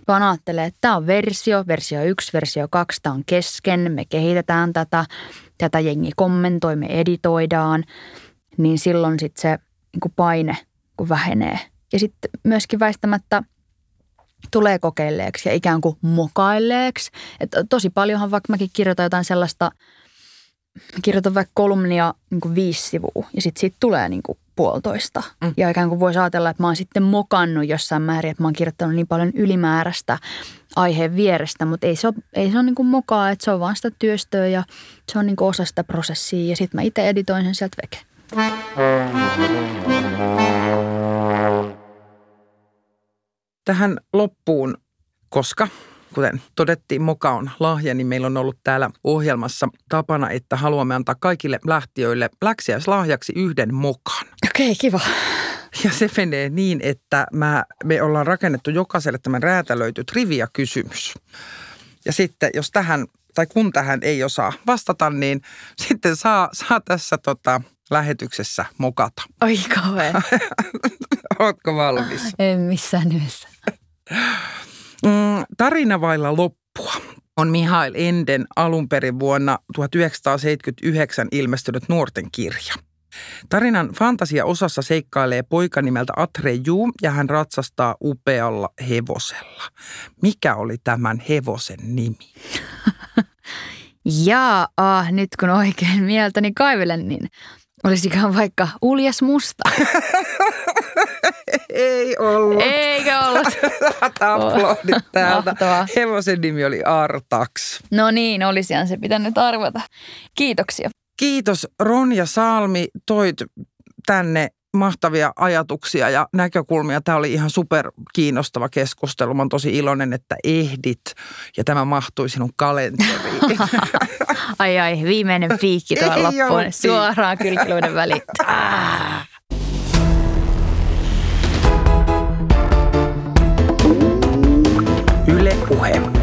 Vaan ajattelee, että tämä on versio, versio 1, versio 2, tämä on kesken, me kehitetään tätä, tätä jengi kommentoi, me editoidaan, niin silloin sitten se niin kuin paine kun vähenee. Ja sitten myöskin väistämättä tulee kokeilleeksi ja ikään kuin mokailleeksi. että tosi paljonhan vaikka mäkin kirjoitan jotain sellaista – mä kirjoitan vaikka kolumnia niin kuin viisi sivua ja sitten siitä tulee niin kuin puolitoista. Mm. Ja ikään kuin voisi ajatella, että mä oon sitten mokannut jossain määrin, että mä oon kirjoittanut niin paljon ylimääräistä aiheen vierestä, mutta ei se ole, ei se ole niin kuin mokaa, että se on vaan sitä työstöä ja se on niin kuin osa sitä prosessia ja sitten mä itse editoin sen sieltä veke. Tähän loppuun, koska kuten todettiin, Moka on lahja, niin meillä on ollut täällä ohjelmassa tapana, että haluamme antaa kaikille lähtiöille läksiäislahjaksi yhden mokan. Okei, okay, kiva. Ja se menee niin, että mä, me ollaan rakennettu jokaiselle tämän räätälöity trivia-kysymys. Ja sitten jos tähän, tai kun tähän ei osaa vastata, niin sitten saa, saa tässä tota, lähetyksessä mokata. Oi kauhean. Ootko valmis? En missään nimessä. Mm, tarina vailla loppua on Mihail Enden alun perin vuonna 1979 ilmestynyt nuorten kirja. Tarinan fantasia-osassa seikkailee poika nimeltä Atreju ja hän ratsastaa upealla hevosella. Mikä oli tämän hevosen nimi? Jaa, ah, nyt kun oikein mieltäni kaivelen, niin olisikohan vaikka Uljas Musta? Ei ollut. Eikä ollut. Aplodit täältä. Mahtavaa. Hevosen nimi oli Artax. No niin, olisihan se pitänyt arvata. Kiitoksia. Kiitos Ronja Salmi, toit tänne mahtavia ajatuksia ja näkökulmia. Tämä oli ihan super kiinnostava keskustelu. Mä tosi iloinen, että ehdit ja tämä mahtui sinun kalenteriin. ai ai, viimeinen piikki tuolla loppuun. Suoraan kylkiluiden väliin. 不会.